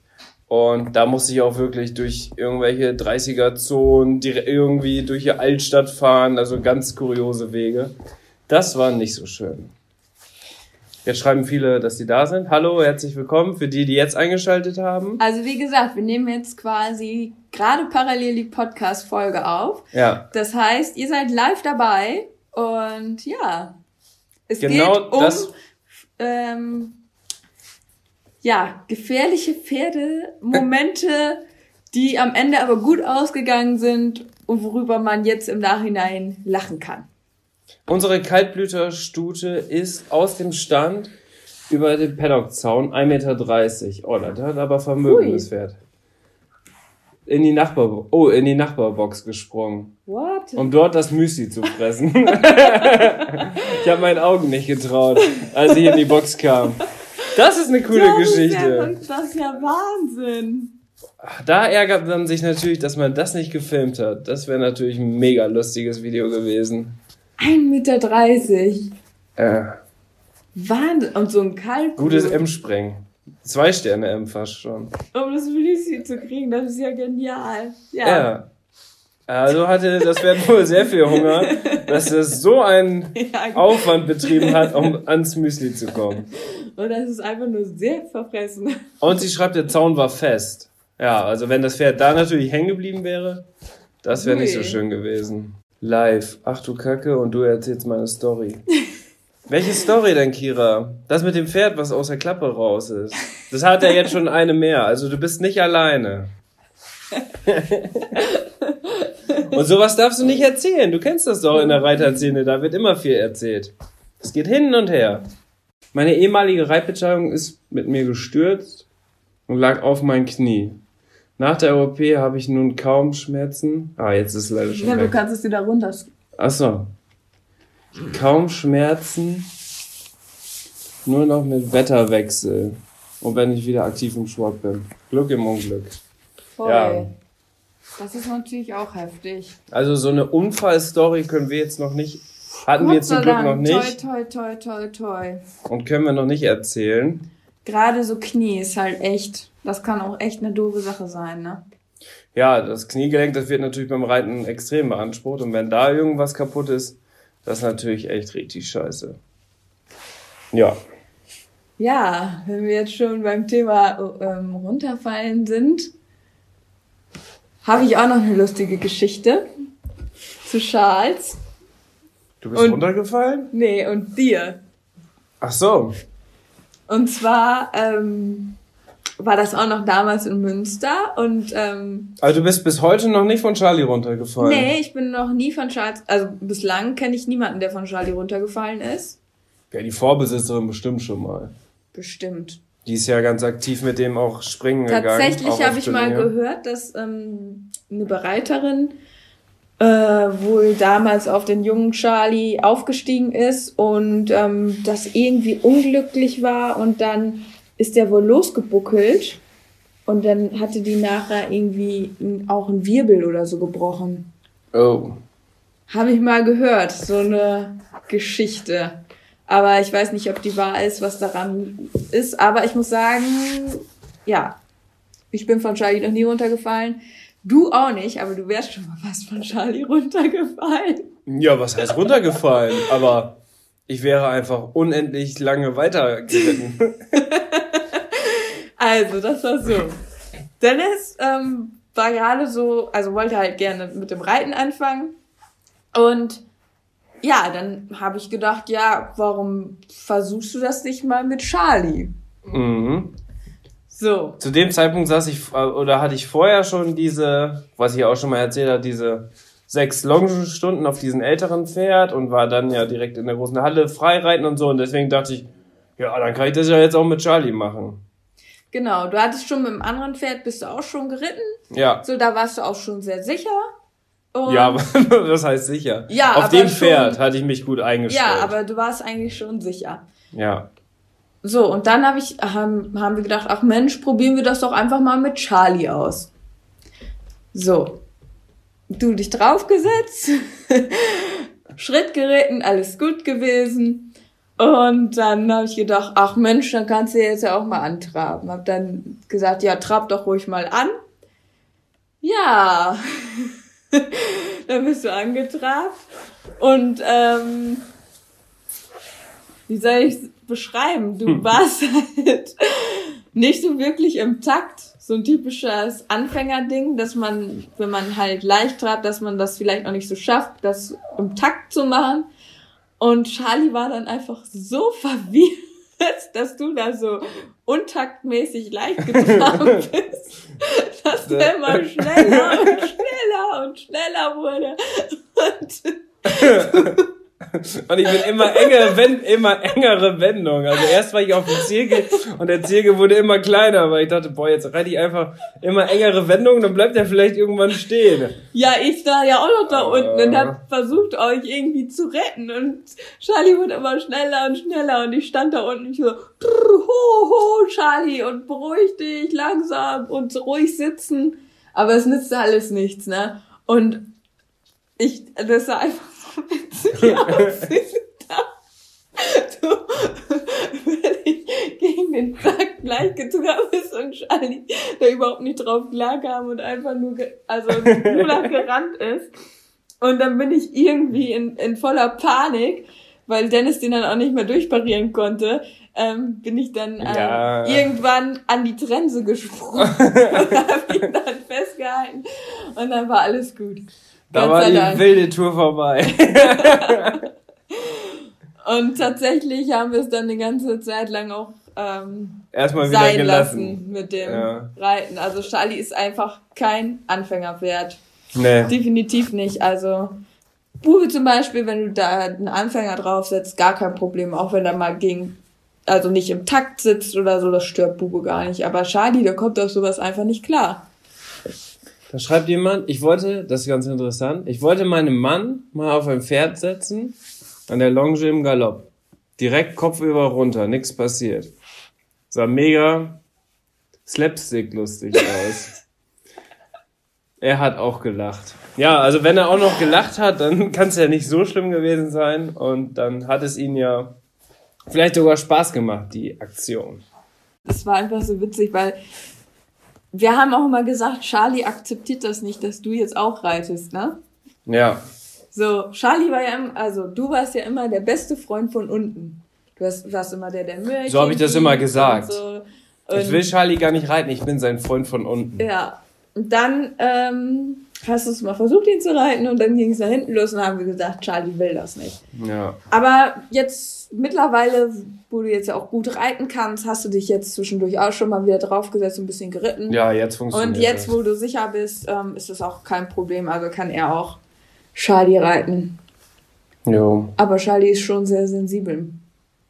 Und da musste ich auch wirklich durch irgendwelche 30er-Zonen, dire- irgendwie durch die Altstadt fahren, also ganz kuriose Wege. Das war nicht so schön. Jetzt schreiben viele, dass sie da sind. Hallo, herzlich willkommen für die, die jetzt eingeschaltet haben. Also wie gesagt, wir nehmen jetzt quasi gerade parallel die Podcast-Folge auf. Ja, Das heißt, ihr seid live dabei und ja, es Genau geht um das- ähm, ja gefährliche Pferdemomente, die am Ende aber gut ausgegangen sind und worüber man jetzt im Nachhinein lachen kann. Unsere Kaltblüterstute ist aus dem Stand über den Paddockzaun 1,30 Meter. Oh, das hat aber Vermögen, das Pferd. In die Nachbar, oh, in die Nachbarbox gesprungen. What? um dort das Müsli zu fressen. ich habe meinen Augen nicht getraut, als ich in die Box kam. Das ist eine coole das Geschichte. Ist ja, das ist ja Wahnsinn. Da ärgert man sich natürlich, dass man das nicht gefilmt hat. Das wäre natürlich ein mega lustiges Video gewesen. 1,30 Meter. Äh, Wahnsinn. Und so ein Kalb. gutes M-Sprengen. Zwei Sterne M fast schon. Um das Müsli zu kriegen, das ist ja genial. Ja. Ja. Also hatte das Pferd wohl sehr viel Hunger, dass es so einen ja. Aufwand betrieben hat, um ans Müsli zu kommen. Und das ist einfach nur sehr verfressen. Und sie schreibt, der Zaun war fest. Ja, also wenn das Pferd da natürlich hängen geblieben wäre, das wäre nicht so schön gewesen. Live. Ach du Kacke, und du erzählst meine Story. Welche Story denn, Kira? Das mit dem Pferd, was aus der Klappe raus ist. Das hat ja jetzt schon eine mehr. Also du bist nicht alleine. und sowas darfst du nicht erzählen. Du kennst das doch in der Reiterszene. Da wird immer viel erzählt. Es geht hin und her. Meine ehemalige Reitbeteiligung ist mit mir gestürzt und lag auf mein Knie. Nach der OP habe ich nun kaum Schmerzen. Ah, jetzt ist es leider schon Ja, du weg. kannst es wieder runter. Ach so. Kaum Schmerzen. Nur noch mit Wetterwechsel. Und wenn ich wieder aktiv im Sport bin. Glück im Unglück. Voll. Ja. Das ist natürlich auch heftig. Also so eine Unfallstory können wir jetzt noch nicht, hatten wir Gott sei zum Glück noch nicht Toi, toi, toi, toi, toi. und können wir noch nicht erzählen. Gerade so Knie ist halt echt, das kann auch echt eine doofe Sache sein, ne? Ja, das Kniegelenk, das wird natürlich beim Reiten extrem beansprucht. Und wenn da irgendwas kaputt ist, das ist natürlich echt richtig scheiße. Ja. Ja, wenn wir jetzt schon beim Thema ähm, runterfallen sind, habe ich auch noch eine lustige Geschichte zu Charles. Du bist Und- runtergefallen? Nee, und dir. Ach so. Und zwar ähm, war das auch noch damals in Münster und ähm, Also du bist bis heute noch nicht von Charlie runtergefallen. nee, ich bin noch nie von Charles, also bislang kenne ich niemanden, der von Charlie runtergefallen ist. Ja, die Vorbesitzerin bestimmt schon mal. Bestimmt. Die ist ja ganz aktiv mit dem auch springen gegangen. Tatsächlich habe ich mal gehört, dass ähm, eine Bereiterin äh, wohl damals auf den jungen Charlie aufgestiegen ist und ähm, das irgendwie unglücklich war und dann ist der wohl losgebuckelt und dann hatte die nachher irgendwie auch einen Wirbel oder so gebrochen. Oh. Habe ich mal gehört, so eine Geschichte. Aber ich weiß nicht, ob die wahr ist, was daran ist. Aber ich muss sagen, ja, ich bin von Charlie noch nie runtergefallen. Du auch nicht, aber du wärst schon mal fast von Charlie runtergefallen. Ja, was heißt runtergefallen? Aber ich wäre einfach unendlich lange weitergeritten. Also, das war so. Dennis ähm, war gerade so, also wollte halt gerne mit dem Reiten anfangen. Und ja, dann habe ich gedacht, ja, warum versuchst du das nicht mal mit Charlie? mhm. So. Zu dem Zeitpunkt saß ich, äh, oder hatte ich vorher schon diese, was ich auch schon mal erzählt habe, diese sechs Longenstunden auf diesem älteren Pferd und war dann ja direkt in der großen Halle freireiten und so. Und deswegen dachte ich, ja, dann kann ich das ja jetzt auch mit Charlie machen. Genau, du hattest schon mit dem anderen Pferd, bist du auch schon geritten. Ja. So, da warst du auch schon sehr sicher. Und Ja, aber das heißt sicher. Ja, Auf dem schon- Pferd hatte ich mich gut eingestellt. ja, aber du warst eigentlich schon sicher. Ja. So, und dann hab ich, haben, haben wir gedacht, ach Mensch, probieren wir das doch einfach mal mit Charlie aus. So. Du dich draufgesetzt, Schritt geritten, alles gut gewesen. Und dann habe ich gedacht, ach Mensch, dann kannst du jetzt ja auch mal antraben. Hab dann gesagt, ja, trab doch ruhig mal an. Ja, dann bist du angetrabt. Und ähm, wie soll ich beschreiben? Du warst halt nicht so wirklich im Takt. So ein typisches Anfängerding, dass man, wenn man halt leicht trabt, dass man das vielleicht auch nicht so schafft, das im Takt zu machen. Und Charlie war dann einfach so verwirrt, dass du da so untaktmäßig leicht getragen bist, dass der immer schneller und schneller und schneller wurde. Und Und ich bin immer engere, Wend immer engere Wendung. Also erst war ich auf dem Zielgel und der Zielgel wurde immer kleiner, weil ich dachte, boah, jetzt reite ich einfach immer engere Wendungen, dann bleibt er vielleicht irgendwann stehen. Ja, ich war ja auch noch da Ah. unten und hab versucht, euch irgendwie zu retten. Und Charlie wurde immer schneller und schneller und ich stand da unten und ich so, "Brr, ho, ho, Charlie, und beruhig dich, langsam und ruhig sitzen. Aber es nützte alles nichts, ne? Und ich, das sah einfach so witzig aus. wie du völlig gegen den Sack gleich getragen bist und Charlie da überhaupt nicht drauf klarkam und einfach nur, also nur noch gerannt ist. Und dann bin ich irgendwie in, in voller Panik, weil Dennis den dann auch nicht mehr durchparieren konnte, ähm, bin ich dann ähm, Ja. irgendwann an die Trense gesprungen und hab ihn dann festgehalten und dann war alles gut. Da war die Dank. wilde Tour vorbei. Und tatsächlich haben wir es dann eine ganze Zeit lang auch ähm, Erstmal wieder sein gelassen. lassen mit dem Ja. Reiten. Also Charlie ist einfach kein Anfängerpferd. Nee. Definitiv nicht. Also Bube zum Beispiel, wenn du da einen Anfänger draufsetzt, gar kein Problem. Auch wenn er mal gegen, also nicht im Takt sitzt oder so, das stört Bube gar nicht. Aber Charlie, der kommt auf sowas einfach nicht klar. Da schreibt jemand, ich wollte, das ist ganz interessant, ich wollte meinen Mann mal auf ein Pferd setzen, an der Longe im Galopp. Direkt kopfüber runter, nichts passiert. Sah mega slapstick lustig aus. er hat auch gelacht. Ja, also wenn er auch noch gelacht hat, dann kann es ja nicht so schlimm gewesen sein. Und dann hat es ihn ja vielleicht sogar Spaß gemacht, die Aktion. Das war einfach so witzig, weil wir haben auch immer gesagt, Charlie akzeptiert das nicht, dass du jetzt auch reitest, ne? Ja, So, Charlie war ja immer, also du warst ja immer der beste Freund von unten. Du warst, warst immer der, der Möhrchen So hab ich das immer gesagt. Und so. ich Und- will Charlie gar nicht reiten, ich bin sein Freund von unten. Ja. Und dann ähm, hast du es mal versucht, ihn zu reiten und dann ging es nach hinten los und haben wir gesagt, Charlie will das nicht. Ja. Aber jetzt mittlerweile, wo du jetzt ja auch gut reiten kannst, hast du dich jetzt zwischendurch auch schon mal wieder draufgesetzt und ein bisschen geritten. Ja, jetzt funktioniert Und jetzt, das. wo du sicher bist, ähm, ist das auch kein Problem. Also kann er auch Charlie reiten. Jo. Aber Charlie ist schon sehr sensibel.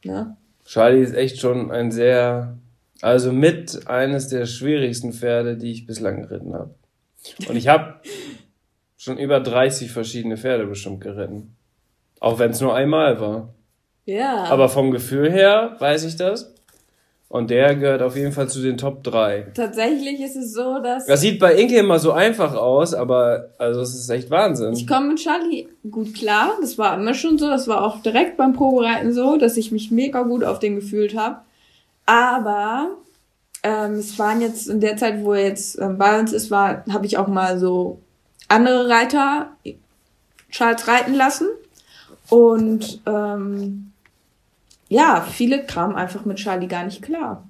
Ne? Charlie ist echt schon ein sehr, also mit eines der schwierigsten Pferde, die ich bislang geritten habe. Und ich habe schon über 30 verschiedene Pferde bestimmt geritten. Auch wenn es nur einmal war. Ja. Aber vom Gefühl her weiß ich das. Und der gehört auf jeden Fall zu den Top 3. tatsächlich ist es so, dass Das sieht bei Inke immer so einfach aus, aber also es ist echt Wahnsinn. ich komme mit Charlie gut klar. Das war immer schon so. Das war auch direkt beim Probereiten so, dass ich mich mega gut auf den gefühlt habe. Aber ähm, es waren jetzt in der Zeit, wo er jetzt ähm, bei uns ist, war, habe ich auch mal so andere Reiter Charles reiten lassen. Und ähm, ja, viele kamen einfach mit Charlie gar nicht klar.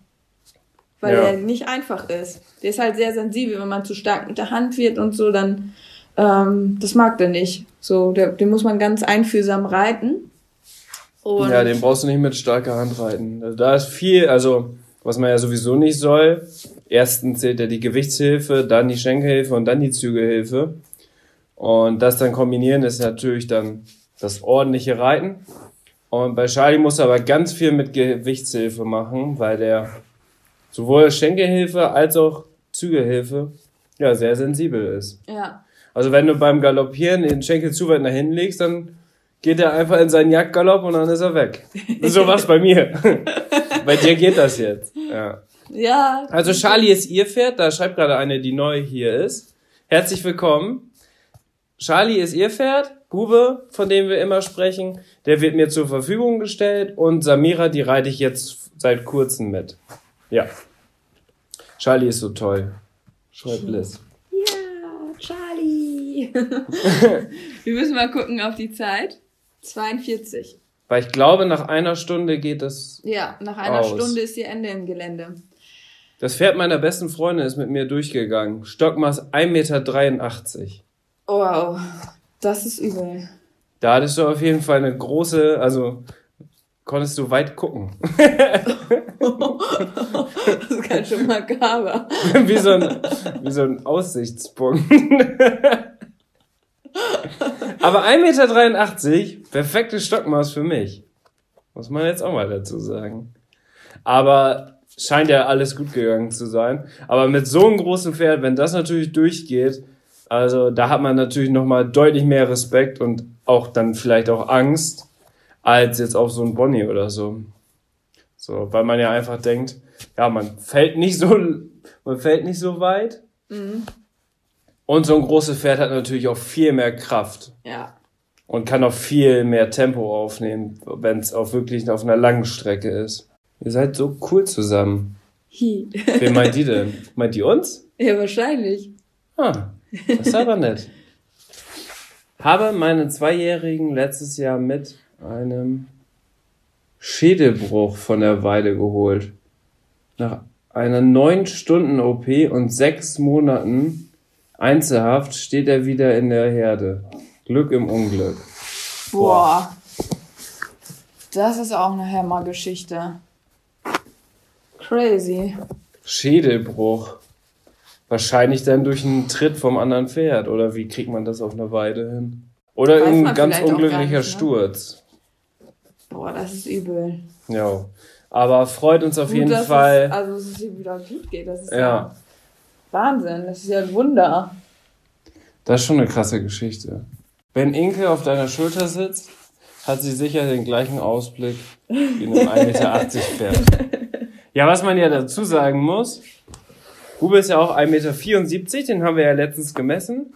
Weil Ja. er nicht einfach ist. Der ist halt sehr sensibel, wenn man zu stark mit der Hand wird und so, dann ähm, das mag der nicht. So, der, den muss man ganz einfühlsam reiten. Und Ja, den brauchst du nicht mit starker Hand reiten. Also da ist viel, also was man ja sowieso nicht soll. Erstens zählt ja die Gewichtshilfe, dann die Schenkelhilfe und dann die Zügehilfe. Und das dann kombinieren ist natürlich dann das ordentliche Reiten. Und bei Charlie muss er aber ganz viel mit Gewichtshilfe machen, weil der sowohl Schenkelhilfe als auch Zügehilfe ja sehr sensibel ist. ja. Also wenn du beim Galoppieren den Schenkel zu weit nach hinten legst, dann geht er einfach in seinen Jagdgalopp und dann ist er weg. so was bei mir. bei dir geht das jetzt. Ja. Ja. Also Charlie ist ihr Pferd, da schreibt gerade eine, die neu hier ist. Herzlich willkommen. Charlie ist ihr Pferd, Bube, von dem wir immer sprechen, der wird mir zur Verfügung gestellt und Samira, die reite ich jetzt seit kurzem mit. Ja. Charlie ist so toll. Schreibt Liz. Ja, Charlie. Wir müssen mal gucken auf die Zeit. 42. Weil ich glaube, nach einer Stunde geht das Ja, nach einer Aus. Stunde ist ihr Ende im Gelände. Das Pferd meiner besten Freundin ist mit mir durchgegangen. Stockmaß 1,83 Meter. Wow, das ist übel. Da hattest du auf jeden Fall eine große, also konntest du weit gucken. Das ist ganz schön makaber. wie, so ein, wie so ein Aussichtspunkt. Aber 1,83 Meter, perfektes Stockmaß für mich. Muss man jetzt auch mal dazu sagen. Aber scheint ja alles gut gegangen zu sein. Aber mit so einem großen Pferd, wenn das natürlich durchgeht, also da hat man natürlich nochmal deutlich mehr Respekt und auch dann vielleicht auch Angst, als jetzt auf so ein Bonnie oder so. So, weil man ja einfach denkt, ja, man fällt nicht so, man fällt nicht so weit. Und so ein großes Pferd hat natürlich auch viel mehr Kraft Ja. und kann auch viel mehr Tempo aufnehmen, wenn es auch wirklich auf einer langen Strecke ist. Ihr seid so cool zusammen. Hi. Wen meint die denn? Meint die uns? Ja, wahrscheinlich. Ah, das ist aber nett. Habe meinen Zweijährigen letztes Jahr mit einem Schädelbruch von der Weide geholt. Nach einer neun Stunden OP und sechs Monaten Einzelhaft steht er wieder in der Herde. Glück im Unglück. Boah. Das ist auch eine Hammergeschichte. Crazy. Schädelbruch. Wahrscheinlich dann durch einen Tritt vom anderen Pferd. Oder wie kriegt man das auf einer Weide hin? Oder Weiß irgendein ganz unglücklicher nicht, ne? Sturz. Boah, das ist übel. Ja. Aber freut uns auf Gut, jeden dass Fall. Es, also, dass es ihr wieder gut geht. Das ist ja. ja, Wahnsinn. Das ist ja ein Wunder. das ist schon eine krasse Geschichte. Wenn Inke auf deiner Schulter sitzt, hat sie sicher den gleichen Ausblick wie in einem 1,80 Meter Pferd. Ja, was man ja dazu sagen muss, Bube ist ja auch 1,74 Meter, den haben wir ja letztens gemessen.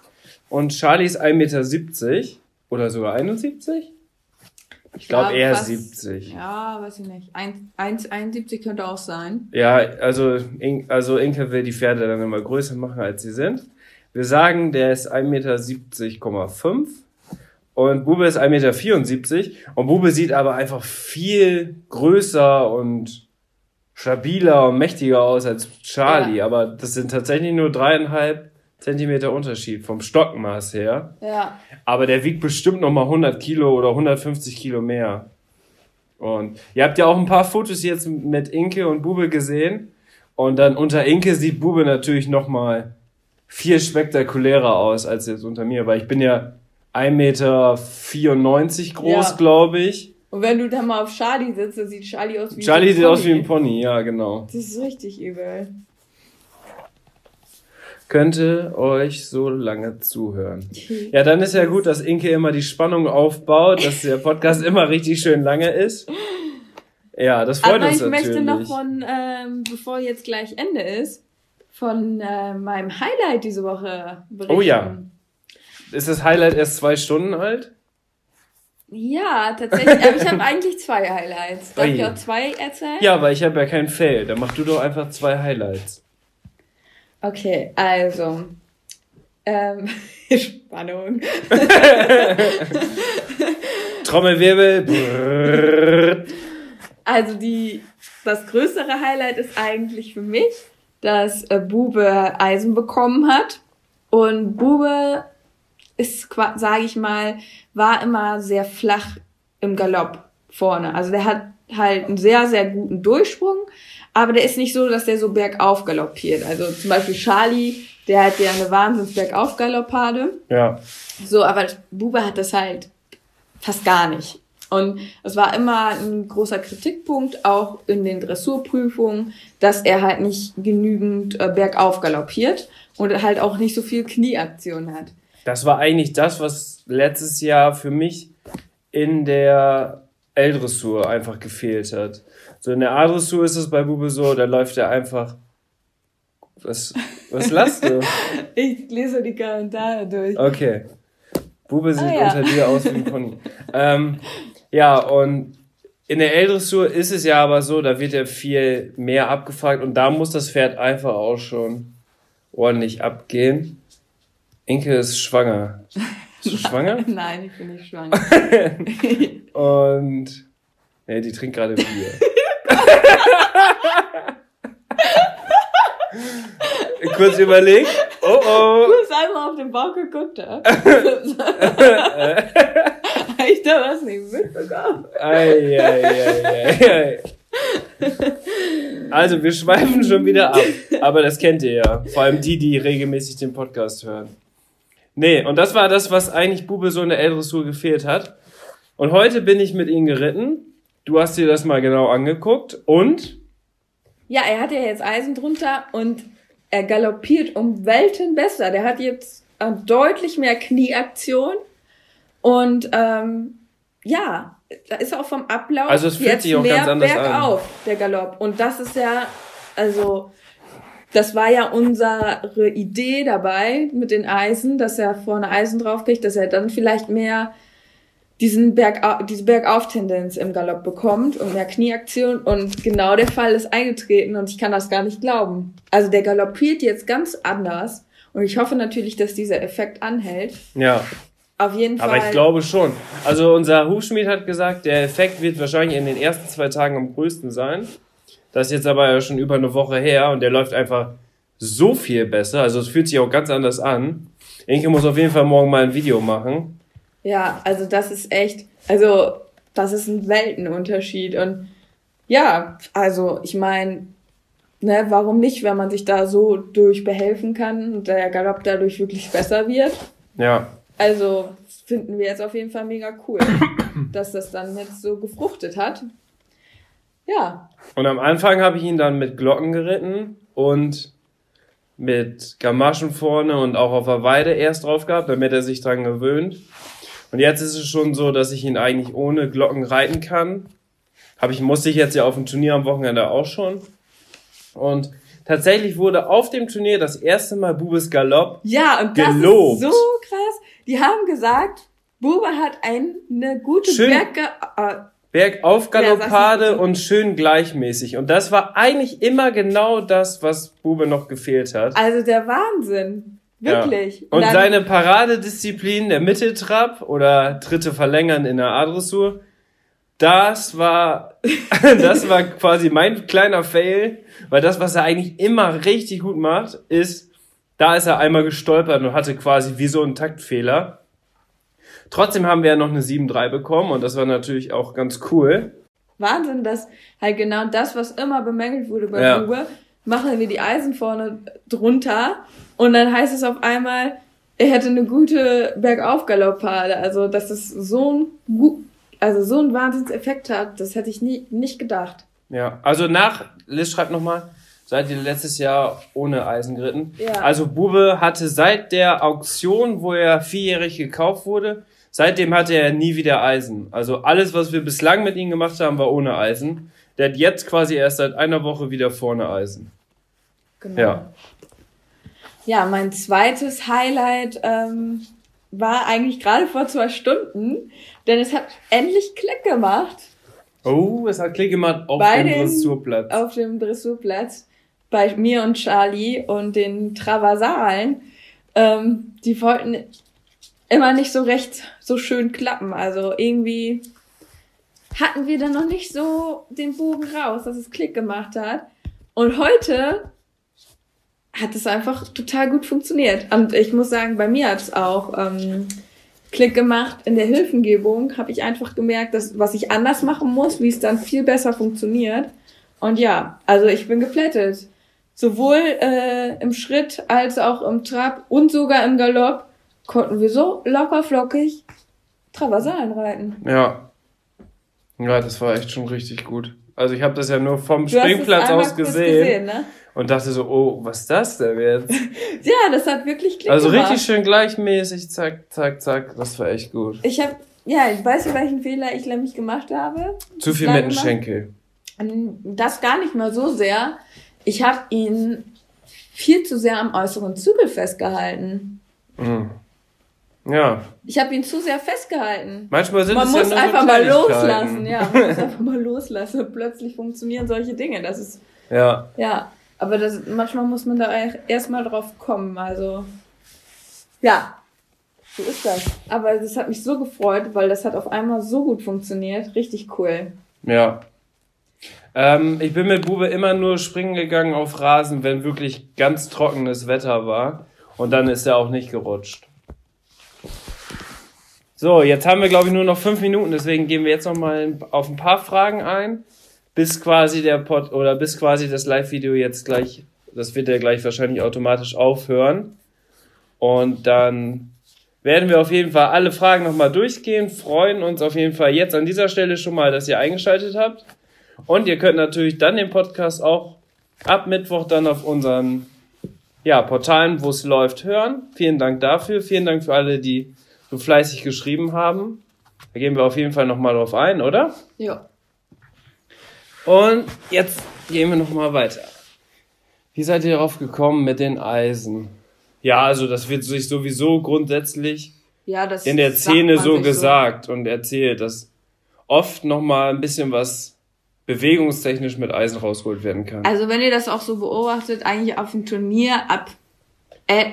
Und Charlie ist 1,70 Meter oder sogar 71. Ich glaube glaub, eher fast- 70. Ja, weiß ich nicht. 1,71 könnte auch sein. Ja, also, In also Inke will die Pferde dann immer größer machen, als sie sind. Wir sagen, der ist 1,70,5 Meter und Bube ist 1,74 Meter und Bube sieht aber einfach viel größer und stabiler und mächtiger aus als Charlie, Ja. aber das sind tatsächlich nur dreieinhalb Zentimeter Unterschied vom Stockmaß her. Ja. Aber der wiegt bestimmt noch mal 100 Kilo oder 150 Kilo mehr. Und ihr habt ja auch ein paar Fotos jetzt mit Inke und Bube gesehen. Und dann unter Inke sieht Bube natürlich noch mal viel spektakulärer aus als jetzt unter mir, weil ich bin ja 1,94 Meter groß, Ja. glaube ich. Und wenn du da mal auf Charlie sitzt, dann sieht Charlie aus wie Charlie so sieht aus wie ein. Pony, ja, genau. Das ist richtig übel. Könnte euch so lange zuhören. Ja, dann ist ja gut, dass Inke immer die Spannung aufbaut, dass der Podcast immer richtig schön lange ist. Ja, das freut Aber uns ich natürlich. möchte noch von, ähm, bevor jetzt gleich Ende ist, von äh, meinem Highlight diese Woche berichten. Oh ja. Ist das Highlight erst zwei Stunden alt? Ja, tatsächlich. Aber ich habe eigentlich zwei Highlights. Darf Ui. ich auch zwei erzählen? Ja, aber ich habe ja kein Fail. Dann mach du doch einfach zwei Highlights. Okay, also. Ähm, Spannung. Trommelwirbel. Also die, das größere Highlight ist eigentlich für mich, dass äh, Bube Eisen bekommen hat. Und Bube ist, sage ich mal, war immer sehr flach im Galopp vorne. Also der hat halt einen sehr, sehr guten Durchsprung, aber der ist nicht so, dass der so bergauf galoppiert. Also zum Beispiel Charlie, der hat ja eine wahnsinns bergauf Galoppade. Ja. So, aber Bube hat das halt fast gar nicht. Und es war immer ein großer Kritikpunkt, auch in den Dressurprüfungen, dass er halt nicht genügend äh, bergauf galoppiert und halt auch nicht so viel Knieaktion hat. Das war eigentlich das, was letztes Jahr für mich in der L-Dressur einfach gefehlt hat. So in der A-Dressur ist es bei Bube so, da läuft er einfach. Was, was lasst du? Ich lese die Kommentare durch. Okay. Bube sieht Ah, ja. unter dir aus wie ein Pony. ähm, ja, und in der L-Dressur ist es ja aber so, da wird ja viel mehr abgefragt und da muss das Pferd einfach auch schon ordentlich abgehen. Inke ist schwanger. Bist du schwanger? Nein, ich bin nicht schwanger. Und nee, die trinkt gerade Bier. Kurz überlegt. Oh oh. Du hast einmal auf den Bauch geguckt, ja? ich da was nicht mitbekommen. Ei, ei, ei, ei, ei. Also, wir schweifen schon wieder ab. Aber das kennt ihr ja. Vor allem die, die regelmäßig den Podcast hören. Nee, und das war das, was eigentlich Bube so in der L-Dressur gefehlt hat. Und heute bin ich mit ihm geritten. Du hast dir das mal genau angeguckt. Und? Ja, er hat ja jetzt Eisen drunter und er galoppiert um Welten besser. Der hat jetzt äh, deutlich mehr Knieaktion und ähm, ja, da ist auch vom Ablauf Also es fühlt jetzt sich auch mehr ganz anders an. bergauf, der Galopp. Und das ist ja, also das war ja unsere Idee dabei mit den Eisen, dass er vorne Eisen draufkriegt, dass er dann vielleicht mehr diesen Bergau diese Bergauf-Tendenz im Galopp bekommt und mehr Knieaktion und genau der Fall ist eingetreten und ich kann das gar nicht glauben. Also der galoppiert jetzt ganz anders und ich hoffe natürlich, dass dieser Effekt anhält. Ja. Auf jeden Fall. Aber ich glaube schon. Also unser Hufschmied hat gesagt, der Effekt wird wahrscheinlich in den ersten zwei Tagen am größten sein. Das ist jetzt aber ja schon über eine Woche her und der läuft einfach so viel besser. Also es fühlt sich auch ganz anders an. Inke muss auf jeden Fall morgen mal ein Video machen. Ja, also das ist echt, also das ist ein Weltenunterschied und ja, also ich meine, ne, warum nicht, wenn man sich da so durch behelfen kann und der Galopp dadurch wirklich besser wird? Ja. Also finden wir jetzt auf jeden Fall mega cool, dass das dann jetzt so gefruchtet hat. Ja, Und am Anfang habe ich ihn dann mit Glocken geritten und mit Gamaschen vorne und auch auf der Weide erst drauf gehabt, damit er sich dran gewöhnt. Und jetzt ist es schon so, dass ich ihn eigentlich ohne Glocken reiten kann. Habe ich, musste ich jetzt ja auf dem Turnier am Wochenende auch schon. Und tatsächlich wurde auf dem Turnier das erste Mal Bubes Galopp. ja und das Gelobt. ist so krass. Die haben gesagt, Bube hat ein, eine gute Schön. Berge, äh, Bergauf Ja, Galoppade nicht. und schön gleichmäßig. Und das war eigentlich immer genau das, was Bube noch gefehlt hat. also der Wahnsinn. Wirklich. Ja. Und dann- seine Paradedisziplin, der Mitteltrab oder dritte Verlängern in der A-Dressur, das war, das war quasi mein kleiner Fail, weil das, was er eigentlich immer richtig gut macht, ist, Da ist er einmal gestolpert und hatte quasi wie so einen Taktfehler. Trotzdem haben wir ja noch eine 7-3 bekommen und das war natürlich auch ganz cool. Wahnsinn, dass halt genau das, was immer bemängelt wurde bei Ja. Bube, machen wir die Eisen vorne drunter und dann heißt es auf einmal, er hätte eine gute Bergaufgaloppade. Also, dass es so ein, also so einen Wahnsinnseffekt hat, das hätte ich nie, nicht gedacht. Ja, also nach, Liz schreibt nochmal, seid ihr letztes Jahr ohne Eisen geritten? Ja. Also Bube hatte seit der Auktion, wo er vierjährig gekauft wurde, seitdem hatte er nie wieder Eisen. Also alles, was wir bislang mit ihm gemacht haben, war ohne Eisen. Der hat jetzt quasi erst seit einer Woche wieder vorne Eisen. Genau. Ja. Ja, mein zweites Highlight ähm, war eigentlich gerade vor zwei Stunden, denn es hat endlich Klick gemacht Oh, es hat Klick gemacht auf Bei dem den- Dressurplatz. auf dem Dressurplatz bei mir und Charlie und den Traversalen. Ähm, die wollten immer nicht so recht so schön klappen. Also irgendwie hatten wir dann noch nicht so den Bogen raus, dass es Klick gemacht hat. Und heute hat es einfach total gut funktioniert. Und ich muss sagen, bei mir hat es auch ähm, Klick gemacht. In der Hilfengebung habe ich einfach gemerkt, dass was ich anders machen muss, wie es dann viel besser funktioniert. Und ja, also ich bin geplättet. Sowohl äh, im Schritt als auch im Trab und sogar im Galopp konnten wir so locker flockig Traversalen reiten. Ja. Ja, das war echt schon richtig gut. Also ich habe das ja nur vom Du Springplatz aus kurz gesehen, ne? und dachte so, oh, was ist das denn jetzt? Ja, das hat wirklich Klick Also gemacht. richtig schön gleichmäßig, zack, zack, zack. Das war echt gut. Ich habe, ja, ich weiß, welchen Fehler ich nämlich gemacht habe. Zu viel mit dem. Schenkel. Das gar nicht mal so sehr. Ich habe ihn viel zu sehr am äußeren Zügel festgehalten. Mhm. Ja, Ich habe ihn zu sehr festgehalten. manchmal sind Man es muss ja einfach so mal loslassen, ja. Man muss einfach mal loslassen. Plötzlich funktionieren solche Dinge. Das ist, Ja, ja. Aber das, manchmal muss man da erstmal drauf kommen. Also, ja. So ist das. Aber das hat mich so gefreut, weil das hat auf einmal so gut funktioniert. Richtig cool. ja. Ähm, ich bin mit Bube immer nur springen gegangen auf Rasen, wenn wirklich ganz trockenes Wetter war. Und dann ist er auch nicht gerutscht. So, jetzt haben wir, glaube ich, nur noch fünf Minuten, deswegen gehen wir jetzt noch mal auf ein paar Fragen ein, bis quasi der Pod oder bis quasi das Live-Video jetzt gleich, das wird ja gleich wahrscheinlich automatisch aufhören. Und dann werden wir auf jeden Fall alle Fragen nochmal durchgehen, freuen uns auf jeden Fall jetzt an dieser Stelle schon mal, dass ihr eingeschaltet habt. Und ihr könnt natürlich dann den Podcast auch ab Mittwoch dann auf unseren ja, Portalen, wo es läuft, hören. Vielen Dank dafür. Vielen Dank für alle, die so fleißig geschrieben haben. Da gehen wir auf jeden Fall nochmal drauf ein, oder? Ja. Und jetzt gehen wir nochmal weiter. Wie seid ihr darauf gekommen mit den Eisen? Ja, also das wird sich sowieso grundsätzlich Ja, in der Szene so gesagt und erzählt, dass oft nochmal ein bisschen was bewegungstechnisch mit Eisen rausgeholt werden kann. Also wenn ihr das auch so beobachtet, eigentlich auf dem Turnier ab,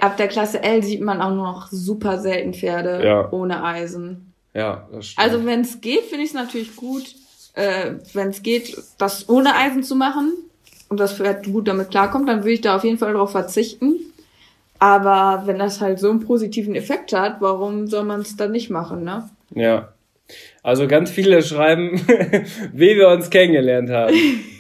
ab der Klasse L sieht man auch noch super selten Pferde Ja. ohne Eisen. Ja, das stimmt. Also wenn es geht, finde ich es natürlich gut, äh, wenn es geht, das ohne Eisen zu machen und das Pferd gut damit klarkommt, dann würde ich da auf jeden Fall darauf verzichten. Aber wenn das halt so einen positiven Effekt hat, warum soll man es dann nicht machen, ne? Ja. Also ganz viele schreiben, wie wir uns kennengelernt haben.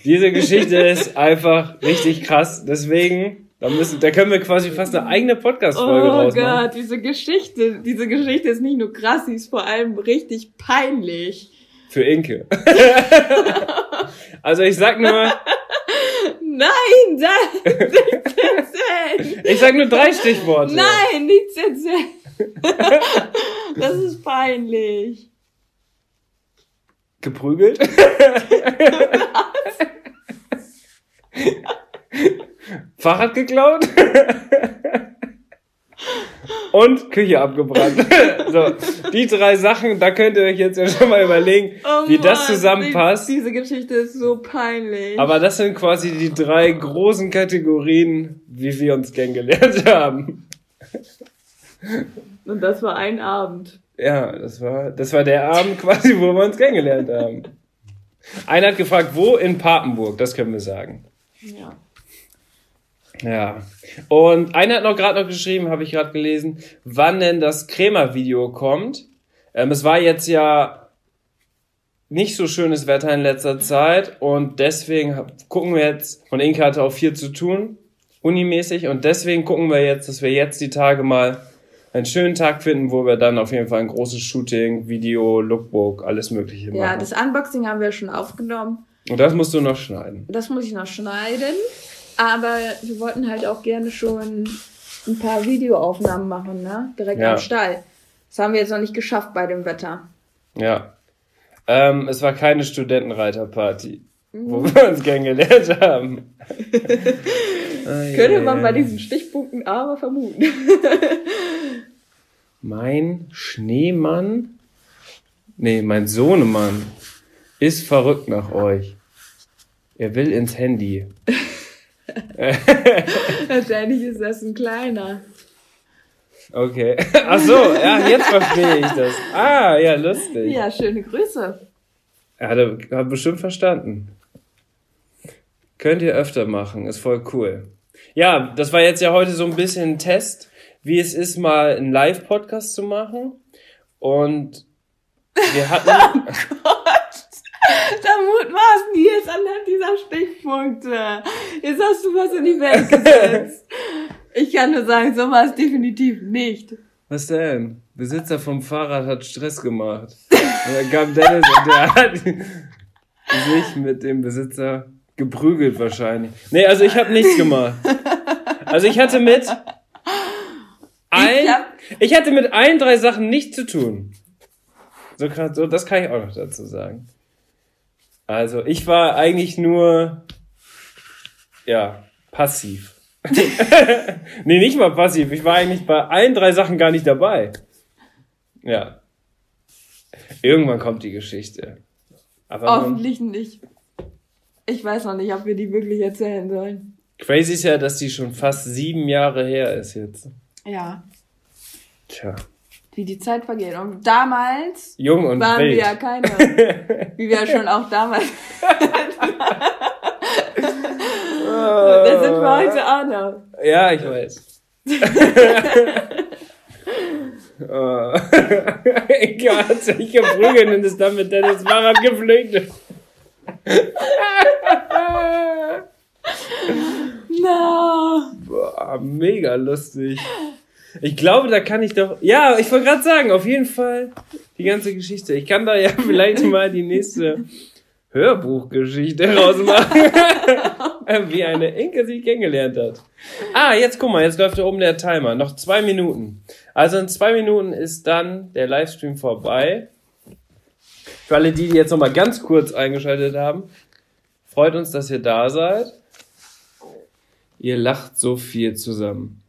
Diese Geschichte ist einfach richtig krass. Deswegen, da müssen, da können wir quasi fast eine eigene Podcast-Folge Oh rausmachen. Gott, diese Geschichte, diese Geschichte ist nicht nur krass, sie ist vor allem richtig peinlich. Für Inke. also ich sag nur, Nein, da, nichts erzählen. ich sag nur drei Stichworte. Nein, nichts erzählen. Das ist peinlich. Geprügelt? Fahrrad geklaut? Und Küche abgebrannt. so, die drei Sachen, da könnt ihr euch jetzt ja schon mal überlegen, Oh wie das Mann, zusammenpasst. die- Diese Geschichte ist so peinlich. Aber das sind quasi die drei großen Kategorien, wie wir uns kennengelernt haben. Und das war ein Abend. Ja, das war, das war der Abend quasi, wo wir uns kennengelernt haben. Einer hat gefragt, wo? In Papenburg, das können wir sagen. Ja. Ja. Und einer hat noch gerade noch geschrieben, habe ich gerade gelesen, wann denn das Krämer-Video kommt. Ähm, es war jetzt ja nicht so schönes Wetter in letzter Zeit und deswegen gucken wir jetzt, von Inka hatte auch viel zu tun, unimäßig, und deswegen gucken wir jetzt, dass wir jetzt die Tage mal einen schönen Tag finden, wo wir dann auf jeden Fall ein großes Shooting, Video, Lookbook, alles Mögliche machen. Ja, das Unboxing haben wir schon aufgenommen. und das musst du noch schneiden. Das muss ich noch schneiden. Aber wir wollten halt auch gerne schon ein paar Videoaufnahmen machen, ne? Direkt Ja. am Stall. Das haben wir jetzt noch nicht geschafft bei dem Wetter. Ja. Ähm, es war keine Studentenreiterparty, wo wir uns kennengelernt haben. Könnte man bei diesen Stichpunkten aber vermuten. Mein Schneemann, nee, mein Sohnemann ist verrückt nach euch. Er will ins Handy. Wahrscheinlich ist das ein kleiner. Okay. Ach so, ja, jetzt verstehe ich das. Ah, ja, lustig. Ja, schöne Grüße. Er hat, er hat bestimmt verstanden. Könnt ihr öfter machen, ist voll cool. Ja, das war jetzt ja heute so ein bisschen ein Test, wie es ist, mal einen Live-Podcast zu machen. Und wir hatten, Da mutmaßen die jetzt anhand dieser Stichpunkte. Jetzt hast du was in die Welt gesetzt. Ich kann nur sagen, so war es definitiv nicht. was denn? Besitzer vom Fahrrad hat Stress gemacht. Und dann kam Dennis und der hat sich mit dem Besitzer geprügelt wahrscheinlich. Nee, also ich habe nichts gemacht. Also ich hatte mit ein, Ich hab- ich hatte mit allen drei Sachen nichts zu tun. So, kann- so, das kann ich auch noch dazu sagen. Also ich war eigentlich nur, ja, passiv. nee, nicht mal passiv. Ich war eigentlich bei allen drei Sachen gar nicht dabei. Ja. Irgendwann kommt die Geschichte. Aber man, Hoffentlich nicht. Ich weiß noch nicht, ob wir die wirklich erzählen sollen. crazy ist ja, dass die schon fast sieben Jahre her ist jetzt. Ja, Tja. Wie die Zeit vergeht. Und damals Jung und waren wir wild. ja keine. wie wir ja schon auch damals. das sind wir heute auch noch. Ja, ich weiß. oh. Egal, hat sich geprügelt und ist dann mit Dennis Fahrrad geflüchtet. No. Boah, mega lustig. Ich glaube, da kann ich doch. Ja, ich wollte gerade sagen, auf jeden Fall die ganze Geschichte. Ich kann da ja vielleicht mal die nächste Hörbuchgeschichte rausmachen. Wie eine Inke sich kennengelernt hat. Ah, jetzt guck mal, jetzt läuft da oben der Timer. Noch zwei Minuten. Also in zwei Minuten ist dann der Livestream vorbei. Für alle die, die jetzt noch mal ganz kurz eingeschaltet haben, freut uns, dass ihr da seid. Ihr lacht so viel zusammen.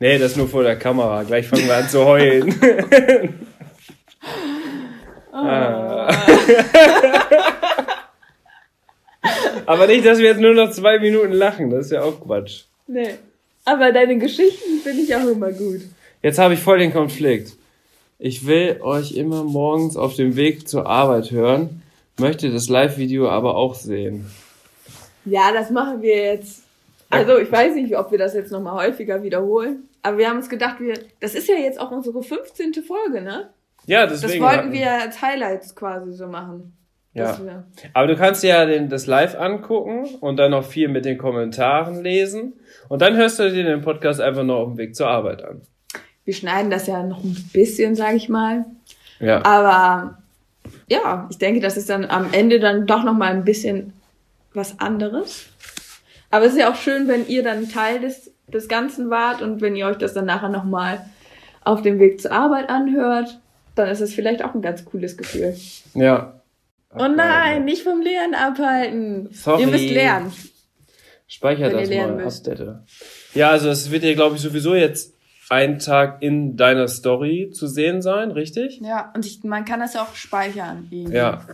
Nee, das nur vor der Kamera. Gleich fangen wir an zu heulen. Ah. Aber nicht, dass wir jetzt nur noch zwei Minuten lachen. Das ist ja auch Quatsch. Nee. Aber deine Geschichten finde ich auch immer gut. Jetzt habe ich voll den Konflikt. Ich will euch immer morgens auf dem Weg zur Arbeit hören, möchte das Live-Video aber auch sehen. Ja, das machen wir jetzt. Also ich weiß nicht, ob wir das jetzt nochmal häufiger wiederholen. Aber wir haben uns gedacht, wir, das ist ja jetzt auch unsere 15. Folge, ne? Ja, Das deswegen. wollten hatten- wir als Highlights quasi so machen. Ja. Aber du kannst dir ja den, das live angucken und dann noch viel mit den Kommentaren lesen. Und dann hörst du dir den Podcast einfach noch auf dem Weg zur Arbeit an. wir schneiden das ja noch ein bisschen, sag ich mal. Ja. Aber ja, ich denke, das ist dann am Ende dann doch nochmal ein bisschen was anderes. Aber es ist ja auch schön, wenn ihr dann Teil des, des Ganzen wart und wenn ihr euch das dann nachher nochmal auf dem Weg zur Arbeit anhört, dann ist es vielleicht auch ein ganz cooles Gefühl. Ja. Oh nein, nicht vom Lernen abhalten. Sorry. Ihr müsst lernen. Speicher Wenn ihr das mal, müsst. update. Ja, also es wird ja, glaube ich, sowieso jetzt ein Tag in deiner Story zu sehen sein, richtig? Ja, und ich, man kann das ja auch speichern. irgendwie. Ja.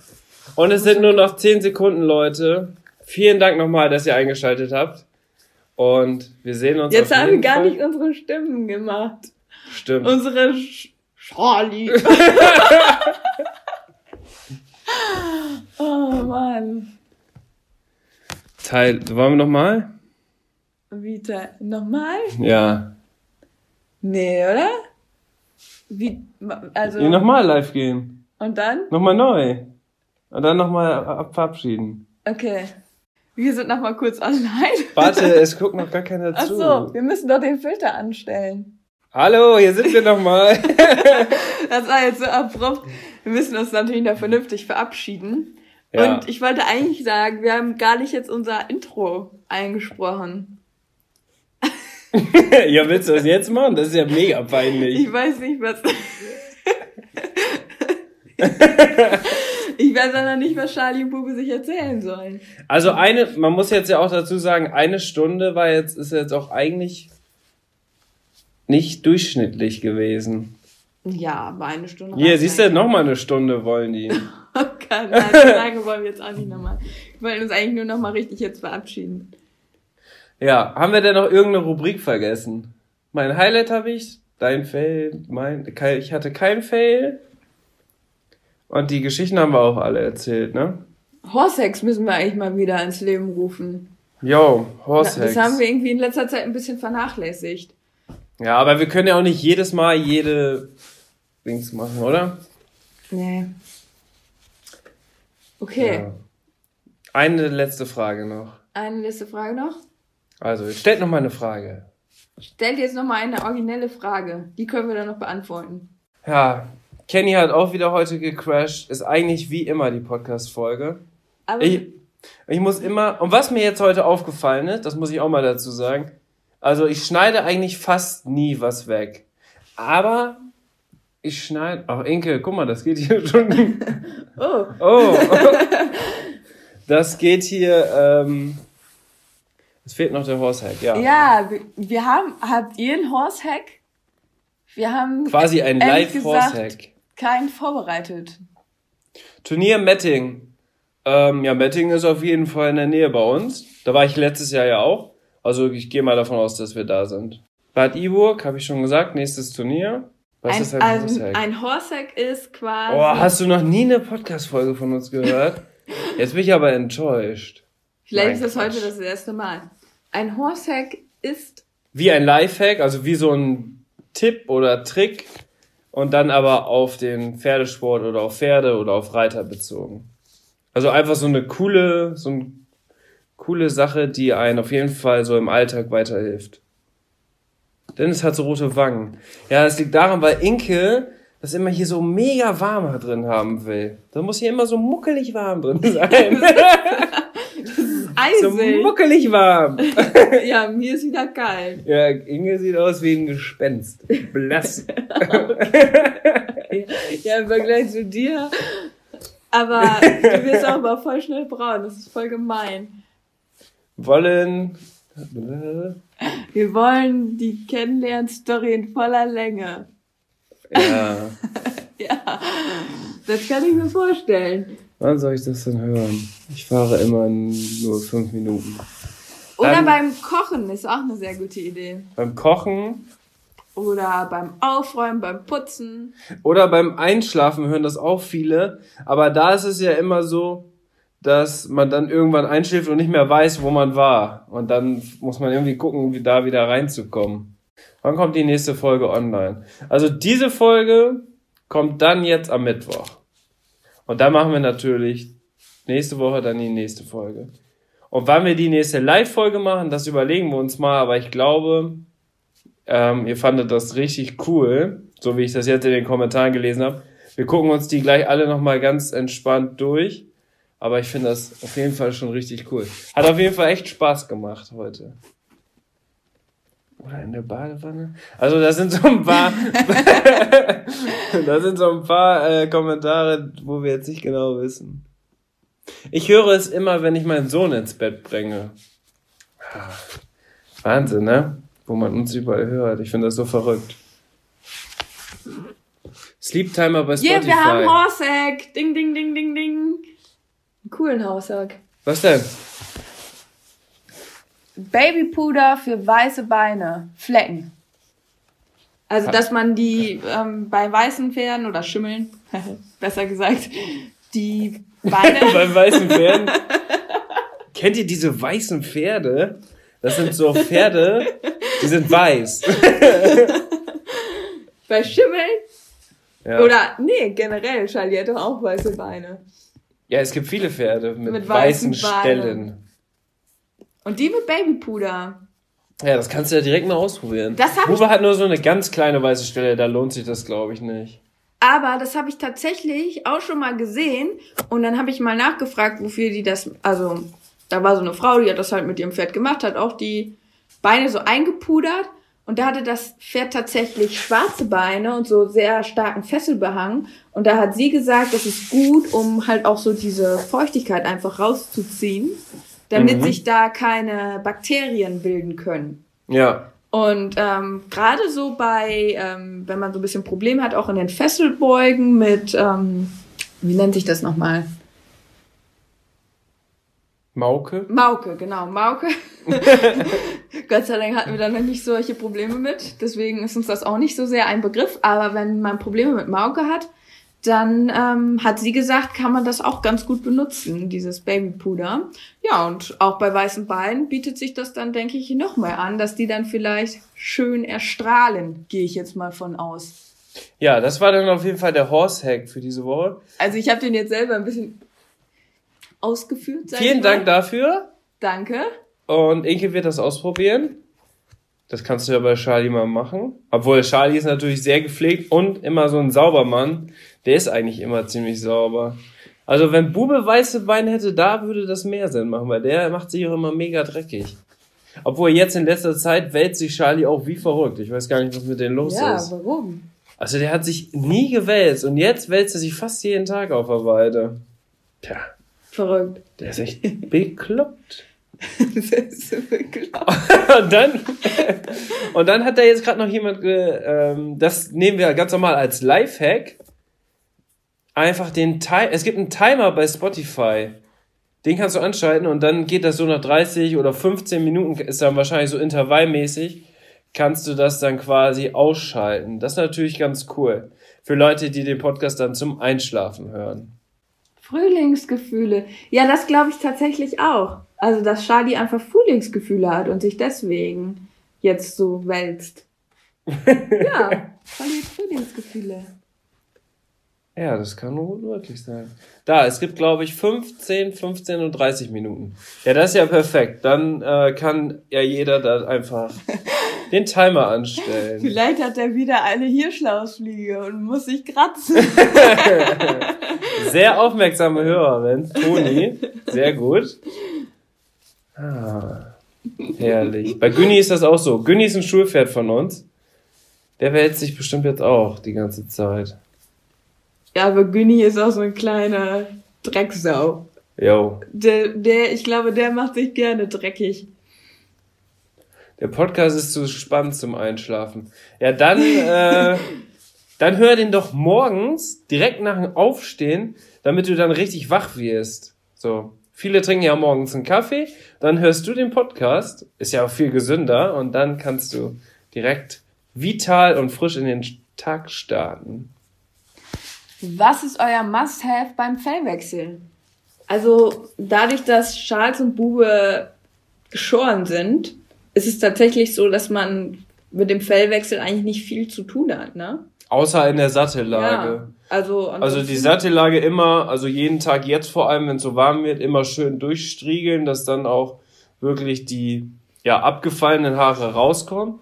Und es sind nur noch 10 Sekunden, Leute. Vielen Dank nochmal, dass ihr eingeschaltet habt. Und wir sehen uns Jetzt haben wir gar Fall. nicht unsere Stimmen gemacht. Stimmt. Unsere Sch Charlie. oh Mann. Teil, wollen wir nochmal? Vita. Nochmal? Ja. Nee, oder? Wie, also. Nee, nochmal live gehen. Und dann? Nochmal neu. Und dann nochmal verabschieden. Okay. Wir sind nochmal kurz online. Warte, es guckt noch gar keiner Ach zu. so, wir müssen doch den Filter anstellen. Hallo, hier sind wir nochmal. Das war jetzt so abrupt. Wir müssen uns natürlich noch vernünftig verabschieden. Ja. Und ich wollte eigentlich sagen, wir haben gar nicht jetzt unser Intro eingesprochen. ja, willst du das jetzt machen? Das ist ja mega peinlich. Ich weiß nicht, was. ich weiß noch nicht, was Charlie und Bube sich erzählen sollen. Also eine, man muss jetzt ja auch dazu sagen, eine Stunde war jetzt, ist jetzt auch eigentlich nicht durchschnittlich gewesen. Ja, aber eine Stunde. Hier, siehst du, nochmal eine Stunde wollen die. Kann nein, so lange wollen wir jetzt auch nicht nochmal. Wir wollen uns eigentlich nur nochmal richtig jetzt verabschieden. Ja, haben wir denn noch irgendeine Rubrik vergessen? Mein Highlight habe ich, dein Fail, mein, ich hatte kein Fail. Und die Geschichten haben wir auch alle erzählt, ne? Horsex müssen wir eigentlich mal wieder ins Leben rufen. Yo, Horsex. Das haben wir irgendwie in letzter Zeit ein bisschen vernachlässigt. Ja, aber wir können ja auch nicht jedes Mal jede Dings machen, oder? Nee. Okay, Ja. Eine letzte Frage noch. eine letzte Frage noch. Also, stellt noch mal eine Frage. Stellt jetzt nochmal eine originelle Frage. Die können wir dann noch beantworten. Ja, Kenny hat auch wieder heute gecrashed. Ist eigentlich wie immer die Podcast-Folge. Aber Ich, ich muss immer, und was mir jetzt heute aufgefallen ist, das muss ich auch mal dazu sagen, also ich schneide eigentlich fast nie was weg. Aber ich schneide, ach Inke, guck mal, das geht hier schon. oh, Oh, das geht hier, ähm, es fehlt noch der Horsehack, ja. ja, wir, haben, habt ihr einen Horsehack? Wir haben Quasi ein Live-Horsehack. Keinen vorbereitet. Turnier Metting. Ähm, ja, Metting ist auf jeden Fall in der Nähe bei uns. Da war ich letztes Jahr ja auch. Also ich gehe mal davon aus, dass wir da sind. Bad Iburg, habe ich schon gesagt, nächstes Turnier. Was ein, ist ein also, Horsehack? ein Horsehack ist quasi. Oh, hast du noch nie eine Podcast-Folge von uns gehört? Jetzt bin ich aber enttäuscht. Vielleicht Nein, ist das heute Quatsch. das erste Mal. Ein Horsehack ist Wie ein Lifehack, also wie so ein Tipp oder Trick und dann aber auf den Pferdesport oder auf Pferde oder auf Reiter bezogen. Also einfach so eine coole, so eine coole Sache, die einen auf jeden Fall so im Alltag weiterhilft. Dennis hat so rote Wangen. Ja, das liegt daran, weil Inke das immer hier so mega warm drin haben will. Da muss hier immer so muckelig warm drin sein. so eisig. muckelig warm. ja, mir ist wieder kalt. Ja, Inge sieht aus wie ein Gespenst. Blass. Ja, im Vergleich zu dir. Aber du wirst auch mal voll schnell braun. Das ist voll gemein. Wollen. Wir wollen die Kennenlern-Story in voller Länge. Ja. Ja, das kann ich mir vorstellen. Wann soll ich das denn hören? Ich fahre immer nur fünf Minuten. Oder Dann- beim Kochen ist auch eine sehr gute Idee. Beim Kochen Oder beim Aufräumen, beim Putzen. oder beim Einschlafen hören das auch viele. Aber da ist es ja immer so, dass man dann irgendwann einschläft und nicht mehr weiß, wo man war. Und dann muss man irgendwie gucken, wie da wieder reinzukommen. Wann kommt die nächste Folge online? Also diese Folge kommt dann jetzt am Mittwoch. Und dann machen wir natürlich nächste Woche dann die nächste Folge. Und wann wir die nächste Live-Folge machen, das überlegen wir uns mal. Aber ich glaube, ähm, ihr fandet das richtig cool, so wie ich das jetzt in den Kommentaren gelesen habe. Wir gucken uns die gleich alle nochmal ganz entspannt durch. Aber ich finde das auf jeden Fall schon richtig cool. Hat auf jeden Fall echt Spaß gemacht heute. Oder in der Badewanne? Also da sind so ein paar, da sind so ein paar äh, Kommentare, wo wir jetzt nicht genau wissen. Ich höre es immer, wenn ich meinen Sohn ins Bett bringe. Ah, Wahnsinn, ne? Wo man uns überall hört. Ich finde das so verrückt. Sleep Timer bei Spotify. Yeah, wir haben Horsack. Ding, ding, ding, ding, ding. Einen coolen Horsack. Was denn? Babypuder für weiße Beine. Flecken. Also, dass man die ähm, bei weißen Pferden oder Schimmeln, besser gesagt, die Beine. Beim weißen Pferden. Kennt ihr diese weißen Pferde? Das sind so Pferde, die sind weiß. Bei Schimmeln? Ja. Oder, nee, generell, Charlie hat doch auch weiße Beine. ja, es gibt viele Pferde mit, Mit weißen, weißen. Stellen. Und die mit Babypuder. Ja, das kannst du ja direkt mal ausprobieren. Das hab Bube hat nur so eine ganz kleine weiße Stelle, da lohnt sich das, glaube ich, nicht. Aber das habe ich tatsächlich auch schon mal gesehen. Und dann habe ich mal nachgefragt, wofür die das. Also, da war so eine Frau, die hat das halt mit ihrem Pferd gemacht, hat auch die Beine so eingepudert. Und da hatte das Pferd tatsächlich schwarze Beine und so sehr starken Fesselbehang. Und da hat sie gesagt, das ist gut, um halt auch so diese Feuchtigkeit einfach rauszuziehen, damit Mhm. sich da keine Bakterien bilden können. Ja. Und ähm, gerade so bei, ähm, wenn man so ein bisschen Problem hat, auch in den Fesselbeugen mit, ähm, wie nennt sich das nochmal? Mauke? Mauke, genau, Mauke. Gott sei Dank hatten wir da noch nicht solche Probleme mit. Deswegen ist uns das auch nicht so sehr ein Begriff. Aber wenn man Probleme mit Mauke hat, dann ähm, hat sie gesagt, kann man das auch ganz gut benutzen, dieses Babypuder. Ja, und auch bei weißen Beinen bietet sich das dann, denke ich, noch mal an, dass die dann vielleicht schön erstrahlen, gehe ich jetzt mal von aus. Ja, das war dann auf jeden Fall der Horse-Hack für diese Woche. Also ich habe den jetzt selber ein bisschen ausgeführt. Vielen. Dank dafür. Danke. Und Inke wird das ausprobieren. Das kannst du ja bei Charlie mal machen. Obwohl Charlie ist natürlich sehr gepflegt und immer so ein Saubermann. Der ist eigentlich immer ziemlich sauber. Also wenn Bube weiße Beine hätte, da würde das mehr Sinn machen, weil der macht sich auch immer mega dreckig. Obwohl jetzt in letzter Zeit wälzt sich Charlie auch wie verrückt. Ich weiß gar nicht, was mit denen los Ja, ist. warum? Also der hat sich nie gewälzt und jetzt wälzt er sich fast jeden Tag auf der Weide. Tja, Verrückt. der ist echt bekloppt. und dann und dann hat da jetzt gerade noch jemand ähm, das nehmen wir ganz normal als Lifehack. Einfach den Time es gibt einen Timer bei Spotify. Den kannst du anschalten und dann geht das so nach 30 oder 15 Minuten ist dann wahrscheinlich so intervallmäßig kannst du das dann quasi ausschalten. Das ist natürlich ganz cool. Für Leute die den Podcast dann zum Einschlafen hören Frühlingsgefühle. Ja, das glaube ich tatsächlich auch. Also, dass Charlie einfach Frühlingsgefühle hat und sich deswegen jetzt so wälzt. ja, Charlie hat Frühlingsgefühle. Ja, das kann gut möglich sein. Da, es gibt, glaube ich, 15, 15 und 30 Minuten. Ja, das ist ja perfekt. Dann äh, kann ja jeder da einfach den Timer anstellen. Vielleicht hat er wieder eine Hirschlausfliege und muss sich kratzen. Sehr aufmerksame Hörerin, Toni. Sehr gut. Ah, herrlich. Bei Günni ist das auch so. Günni ist ein Schulpferd von uns. Der wälzt sich bestimmt jetzt auch die ganze Zeit. Ja, aber Günni ist auch so ein kleiner Drecksau. Jo. Der, der, ich glaube, der macht sich gerne dreckig. Der Podcast ist zu spannend zum Einschlafen. Ja, dann, äh, dann hör den doch morgens direkt nach dem Aufstehen, damit du dann richtig wach wirst. So. Viele trinken ja morgens einen Kaffee, dann hörst du den Podcast, ist ja auch viel gesünder und dann kannst du direkt vital und frisch in den Tag starten. Was ist euer Must-Have beim Fellwechsel? Also dadurch, dass Charles und Bube geschoren sind, ist es tatsächlich so, dass man mit dem Fellwechsel eigentlich nicht viel zu tun hat, ne? Außer in der Sattellage. Ja, also Also die Sattellage immer, also jeden Tag jetzt vor allem, wenn es so warm wird, immer schön durchstriegeln, dass dann auch wirklich die ja abgefallenen Haare rauskommen.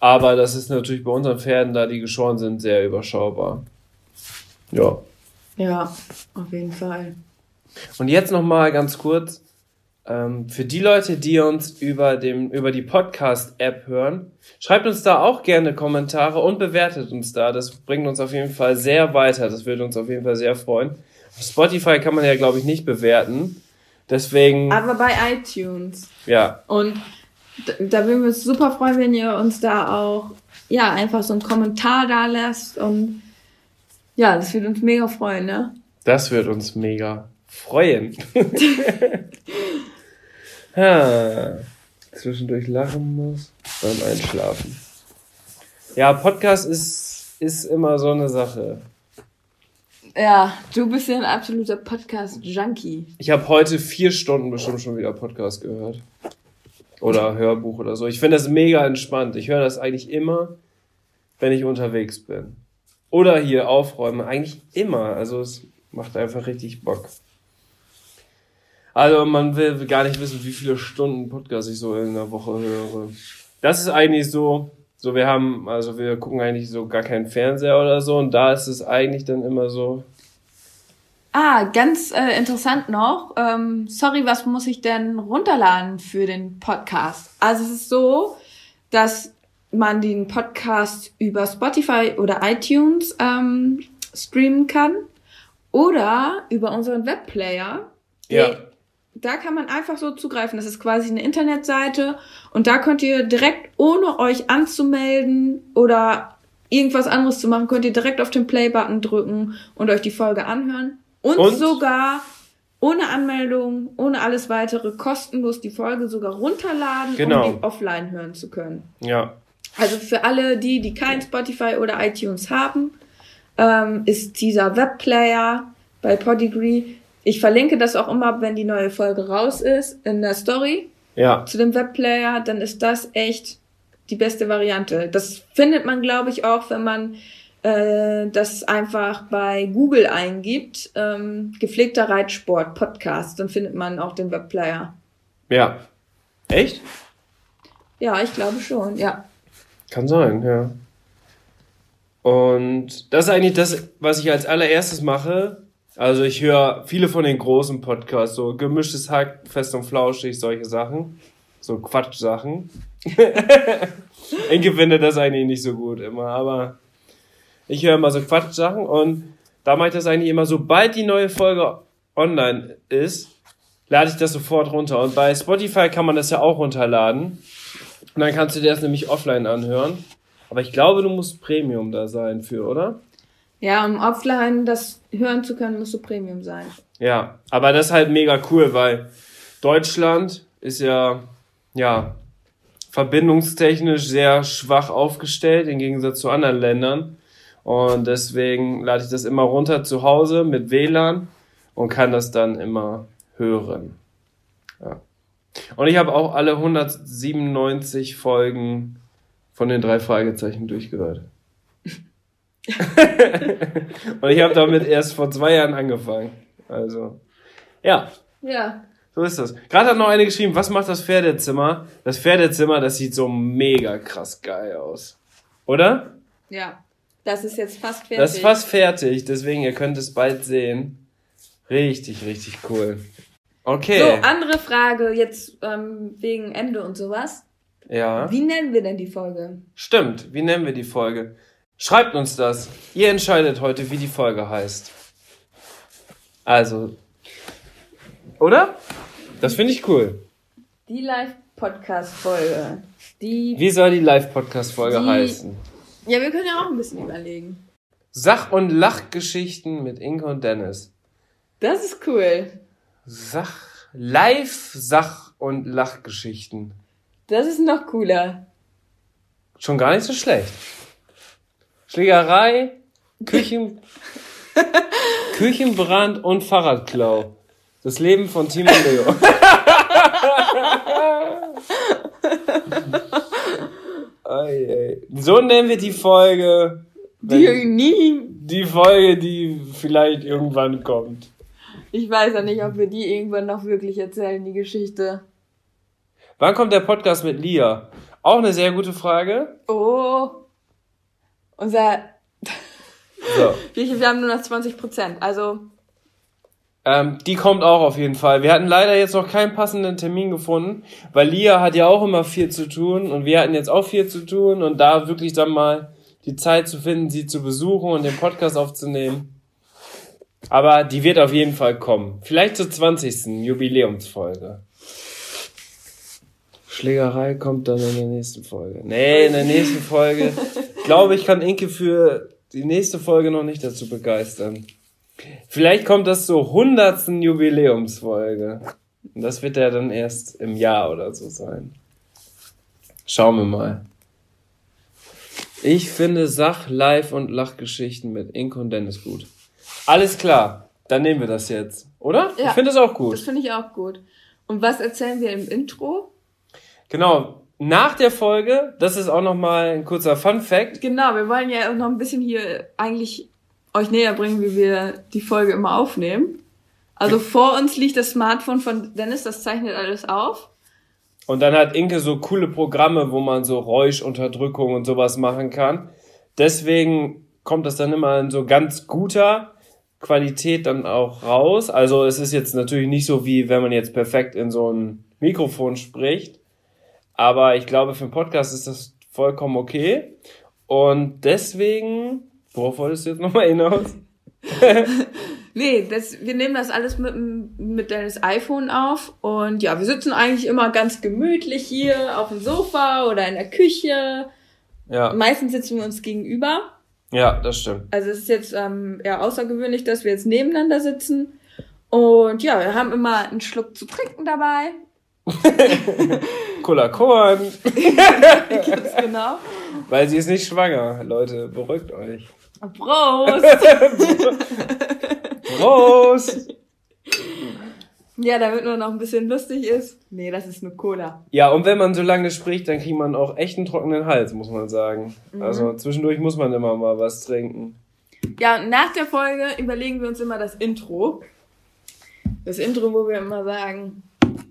Aber das ist natürlich bei unseren Pferden, da die geschoren sind, sehr überschaubar. Ja. Ja, auf jeden Fall. Und jetzt noch mal ganz kurz ähm, für die Leute, die uns über dem über die Podcast-App hören, schreibt uns da auch gerne Kommentare und bewertet uns da. Das bringt uns auf jeden Fall sehr weiter. Das würde uns auf jeden Fall sehr freuen. Auf Spotify kann man ja glaube ich nicht bewerten. Deswegen Aber bei iTunes. ja Und da würden wir uns super freuen, wenn ihr uns da auch, ja, einfach so einen Kommentar da lasst und ja, das würde uns mega freuen, ne? Das wird uns mega freuen. ha, zwischendurch lachen muss, beim Einschlafen. Ja, Podcast ist, ist immer so eine Sache. Ja, du bist ja ein absoluter Podcast-Junkie. Ich habe heute vier Stunden bestimmt schon wieder Podcast gehört. Oder Hörbuch oder so. Ich finde das mega entspannt. Ich höre das eigentlich immer, wenn ich unterwegs bin. Oder hier aufräumen. Eigentlich immer. Also es macht einfach richtig Bock. Also man will gar nicht wissen, wie viele Stunden Podcast ich so in der Woche höre. Das ist eigentlich so, so wir haben, also wir gucken eigentlich so gar keinen Fernseher oder so und da ist es eigentlich dann immer so, Ah, ganz äh, interessant noch. Ähm, sorry, was muss ich denn runterladen für den Podcast? Also es ist so, dass man den Podcast über Spotify oder iTunes ähm, streamen kann oder über unseren Webplayer. ja, Da kann man einfach so zugreifen. Das ist quasi eine Internetseite und da könnt ihr direkt, ohne euch anzumelden oder irgendwas anderes zu machen, könnt ihr direkt auf den Play-Button drücken und euch die Folge anhören. Und, Und? sogar ohne Anmeldung, ohne alles weitere, kostenlos die Folge sogar runterladen, Genau. um die offline hören zu können. ja, Also für alle die, die kein Spotify oder iTunes haben, ähm, ist dieser Webplayer bei Podigree. Ich verlinke das auch immer, wenn die neue Folge raus ist, in der Story ja, zu dem Webplayer. Dann ist das echt die beste Variante. Das findet man, glaube ich, auch, wenn man äh, das einfach bei Google eingibt. Ähm, gepflegter Reitsport Podcast. Dann findet man auch den Webplayer. ja. Echt? Ja, ich glaube schon, ja. Kann sein, ja. Und das ist eigentlich das, was ich als allererstes mache. Also ich höre viele von den großen Podcasts, so gemischtes Hack, fest und flauschig, solche Sachen. So Quatsch-Sachen. ich finde das eigentlich nicht so gut immer, aber ich höre immer so Quatsch-Sachen und da mache ich das eigentlich immer, sobald die neue Folge online ist, lade ich das sofort runter. Und bei Spotify kann man das ja auch runterladen. Und dann kannst du dir das nämlich offline anhören. Aber ich glaube, du musst Premium da sein für, oder? Ja, um offline das hören zu können, musst du Premium sein. Ja, aber das ist halt mega cool, weil Deutschland ist ja, ja, verbindungstechnisch sehr schwach aufgestellt im Gegensatz zu anderen Ländern. Und deswegen lade ich das immer runter zu Hause mit WLAN und kann das dann immer hören. Ja. Und ich habe auch alle 197 Folgen von den drei Fragezeichen durchgehört. und ich habe damit erst vor zwei Jahren angefangen. Also, ja, Ja. so ist das. Gerade hat noch eine geschrieben, was macht das Pferdezimmer? Das Pferdezimmer, das sieht so mega krass geil aus. Oder? Ja. Das ist jetzt fast fertig. Das ist fast fertig, deswegen ihr könnt es bald sehen. Richtig, richtig cool. So, Okay. andere Frage jetzt ähm, wegen Ende und sowas. ja. Wie nennen wir denn die Folge? Stimmt. Wie nennen wir die Folge? Schreibt uns das. Ihr entscheidet heute, wie die Folge heißt. Also. Oder? Das finde ich cool. Die Live-Podcast-Folge. Die. Wie soll die Live-Podcast-Folge Die- heißen? Ja, wir können ja auch ein bisschen überlegen. Sach- und Lachgeschichten mit Inke und Dennis. Das ist cool. Sach, Live, Sach- und Lachgeschichten. Das ist noch cooler. Schon gar nicht so schlecht. Schlägerei, Küchen, Küchenbrand und Fahrradklau. Das Leben von Timo Leo. So nennen wir die Folge. Die nie. die Folge, die vielleicht irgendwann kommt. Ich weiß ja nicht, ob wir die irgendwann noch wirklich erzählen, die Geschichte. Wann kommt der Podcast mit Lia? Auch eine sehr gute Frage. Oh. Unser. So. Wir, wir haben nur noch 20 Prozent. Also, Ähm, die kommt auch auf jeden Fall. Wir hatten leider jetzt noch keinen passenden Termin gefunden, weil Lia hat ja auch immer viel zu tun und wir hatten jetzt auch viel zu tun und da wirklich dann mal die Zeit zu finden, sie zu besuchen und den Podcast aufzunehmen. Aber die wird auf jeden Fall kommen. Vielleicht zur 20. Jubiläumsfolge. Schlägerei kommt dann in der nächsten Folge. Nee, in der nächsten Folge. Glaube ich, kann Inke für die nächste Folge noch nicht dazu begeistern. Vielleicht kommt das zur hundertsten Jubiläumsfolge. Und das wird ja dann erst im Jahr oder so sein. Schauen wir mal. Ich finde Sach-, Live- und Lachgeschichten mit Inke und Dennis gut. Alles klar, dann nehmen wir das jetzt, oder? Ja. Ich finde das auch gut. das finde ich auch gut. Und was erzählen wir im Intro? Genau. Nach der Folge, das ist auch nochmal ein kurzer Fun Fact. Genau, wir wollen ja noch ein bisschen hier eigentlich euch näher bringen, wie wir die Folge immer aufnehmen. Also vor uns liegt das Smartphone von Dennis, das zeichnet alles auf. Und dann hat Inke so coole Programme, wo man so Räuschunterdrückung und sowas machen kann. Deswegen kommt das dann immer in so ganz guter Qualität dann auch raus. Also es ist jetzt natürlich nicht so wie wenn man jetzt perfekt in so ein Mikrofon spricht. Aber ich glaube, für einen Podcast ist das vollkommen okay. Und deswegen, worauf wolltest du jetzt nochmal hinaus? Nee, das, wir nehmen das alles mit, mit Dennis iPhone auf. Und ja, wir sitzen eigentlich immer ganz gemütlich hier auf dem Sofa oder in der Küche. Ja, Meistens sitzen wir uns gegenüber. ja, das stimmt. Also es ist jetzt ähm, eher außergewöhnlich, dass wir jetzt nebeneinander sitzen. Und ja, wir haben immer einen Schluck zu trinken dabei. Cola Korn. Ganz genau. Weil sie ist nicht schwanger. Leute, beruhigt euch. Prost! Prost! Ja, damit nur noch ein bisschen lustig ist. Nee, das ist nur Cola. Ja, und wenn man so lange spricht, dann kriegt man auch echt einen trockenen Hals, muss man sagen. Also zwischendurch muss man immer mal was trinken. Ja, und nach der Folge überlegen wir uns immer das Intro. Das Intro, wo wir immer sagen,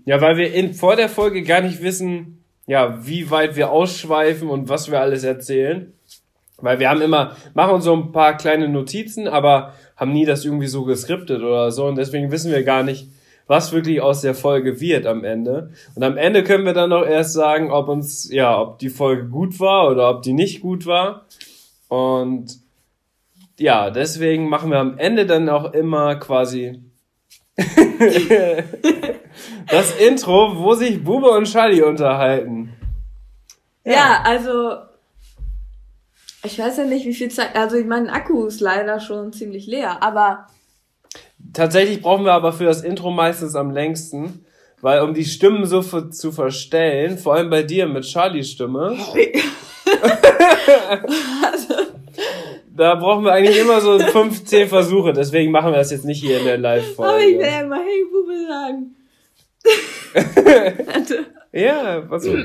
Ja, weil wir in, vor der Folge gar nicht wissen, ja, wie weit wir ausschweifen und was wir alles erzählen. Weil wir haben immer, machen uns so ein paar kleine Notizen, aber haben nie das irgendwie so geskriptet oder so. Und deswegen wissen wir gar nicht, was wirklich aus der Folge wird am Ende. Und am Ende können wir dann noch erst sagen, ob uns, ja, ob die Folge gut war oder ob die nicht gut war. Und ja, deswegen machen wir am Ende dann auch immer quasi das Intro, wo sich Bube und Charlie unterhalten. ja, also, ich weiß ja nicht, wie viel Zeit, also mein Akku ist leider schon ziemlich leer, aber Tatsächlich brauchen wir aber für das Intro meistens am längsten, weil um die Stimmen so zu verstellen, vor allem bei dir mit Charlies Stimme, da brauchen wir eigentlich immer so 15 Versuche. Deswegen machen wir das jetzt nicht hier in der aber ich will Live-Folge. ja immer Hey Bube sagen. Ja, was.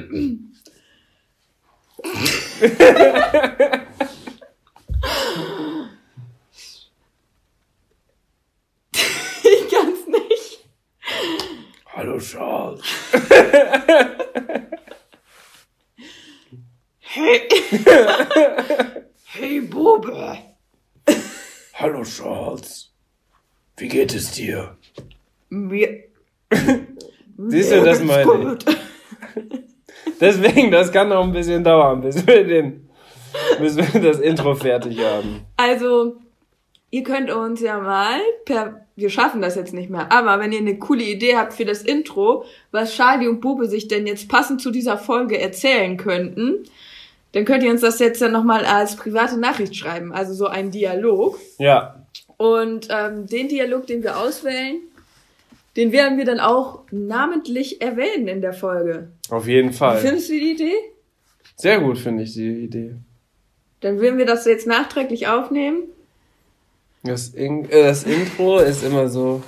Ich kann's nicht. Hallo Charles. Hey Bube, Hallo Charles. Wie geht es dir? mir Siehst du, das meine ich. Deswegen, das kann noch ein bisschen dauern, bis wir den, bis wir das Intro fertig haben. Also, ihr könnt uns ja mal per, wir schaffen das jetzt nicht mehr, aber wenn ihr eine coole Idee habt für das Intro, was Charlie und Bube sich denn jetzt passend zu dieser Folge erzählen könnten, dann könnt ihr uns das jetzt dann nochmal als private Nachricht schreiben, also so ein Dialog. Ja, Und ähm, den Dialog, den wir auswählen, den werden wir dann auch namentlich erwähnen in der Folge. auf jeden Fall. Findest du die Idee? Sehr gut finde ich die Idee. Dann würden wir das jetzt nachträglich aufnehmen. Das, In äh, das Intro ist immer so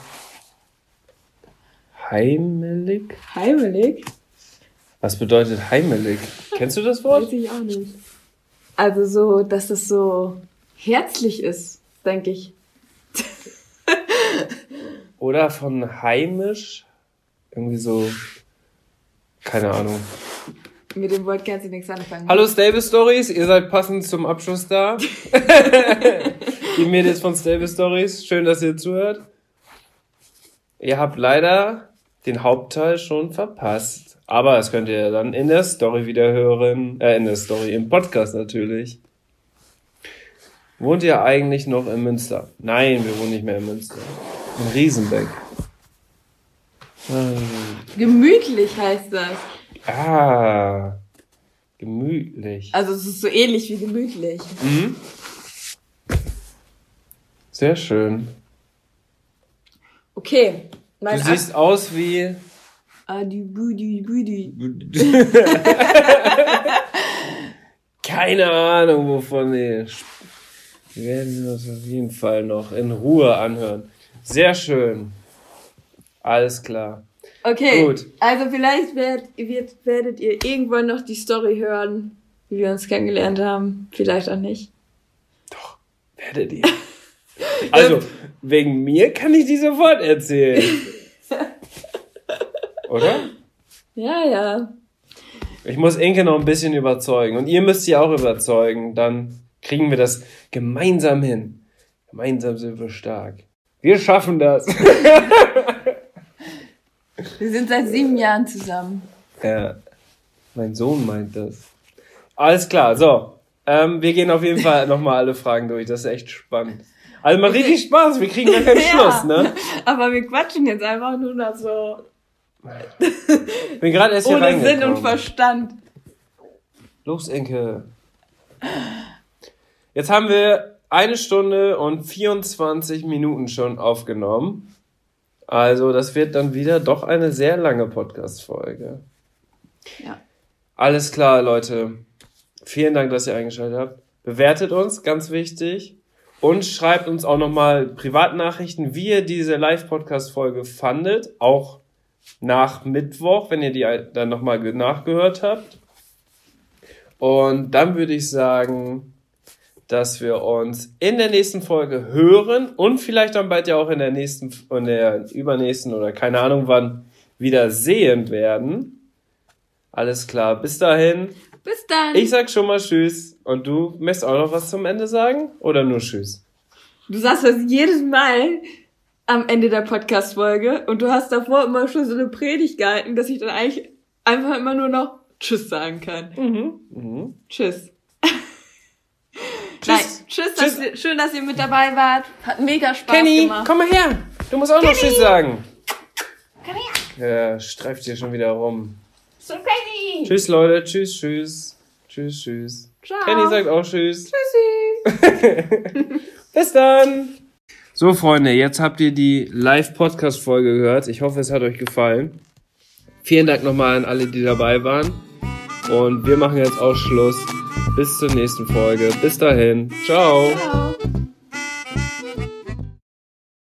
heimelig. Heimelig? Was bedeutet heimelig? Kennst du das Wort? Weiß ich auch nicht. Also so, dass es so herzlich ist, denke ich. Oder von heimisch? Irgendwie so, keine Ahnung. Mit dem Wort kannst du nichts anfangen. Hallo Stable Stories, ihr seid passend zum Abschluss da. Die Mädels von Stable Stories, schön, dass ihr zuhört. Ihr habt leider den Hauptteil schon verpasst. Aber das könnt ihr dann in der Story wieder hören. Äh, in der Story, im Podcast natürlich. Wohnt ihr eigentlich noch in Münster? Nein, wir wohnen nicht mehr in Münster. In Riesenbeck. Gemütlich heißt das. Ah, gemütlich. Also es ist so ähnlich wie gemütlich. Mhm. Sehr schön. Okay. Du siehst aus wie. Adi Budi Budi. Keine Ahnung, wovon Wir werden das auf jeden Fall noch in Ruhe anhören. Sehr schön. Alles klar. Okay, Gut. also vielleicht werd, wird, werdet ihr irgendwann noch die Story hören, wie wir uns kennengelernt haben. Vielleicht auch nicht. Werdet ihr. Also, wegen mir kann ich die sofort erzählen. Oder? Ja, ja. Ich muss Inke noch ein bisschen überzeugen. Und ihr müsst sie auch überzeugen. Dann kriegen wir das gemeinsam hin. Gemeinsam sind wir stark. Wir schaffen das. Wir sind seit sieben Jahren zusammen. Ja, mein Sohn meint das. Alles klar, so. Ähm, wir gehen auf jeden Fall nochmal alle Fragen durch. Das ist echt spannend. Also macht richtig Spaß. Wir kriegen gar keinen Schluss, ne? Aber wir quatschen jetzt einfach nur noch so Bin gerade erst hier ohne Sinn und. Verstand. Los, Enke. Jetzt haben wir eine Stunde und 24 Minuten schon aufgenommen. Also, das wird dann wieder doch eine sehr lange Podcast-Folge. Ja. Alles klar, Leute. Vielen Dank, dass ihr eingeschaltet habt. Bewertet uns, ganz wichtig. Und schreibt uns auch nochmal Privatnachrichten, wie ihr diese Live-Podcast-Folge fandet. Auch nach Mittwoch, wenn ihr die dann nochmal nachgehört habt. Und dann würde ich sagen, dass wir uns in der nächsten Folge hören und vielleicht dann bald ja auch in der nächsten, in der übernächsten oder keine Ahnung wann wieder sehen werden. Alles klar, bis dahin. Bis dann. Ich sag schon mal Tschüss. Und du möchtest auch noch was zum Ende sagen? Oder nur Tschüss? Du sagst das jedes Mal am Ende der Podcast-Folge und du hast davor immer schon so eine Predigt gehalten, dass ich dann eigentlich einfach immer nur noch Tschüss sagen kann. Mhm. Tschüss. Nein, tschüss, dass Tschüss. Ihr, schön, dass ihr mit dabei wart. Hat mega Spaß Kenny, gemacht. komm mal her. Du musst auch noch Tschüss sagen. Komm her. Ja, streift hier schon wieder rum. So crazy. Tschüss, Leute. Tschüss, tschüss. Tschüss, tschüss. Ciao. Kenny sagt auch Tschüss. Tschüssi. Bis dann. So, Freunde, jetzt habt ihr die Live-Podcast-Folge gehört. Ich hoffe, es hat euch gefallen. Vielen Dank nochmal an alle, die dabei waren. Und wir machen jetzt auch Schluss. Bis zur nächsten Folge. Bis dahin. Ciao. Ciao.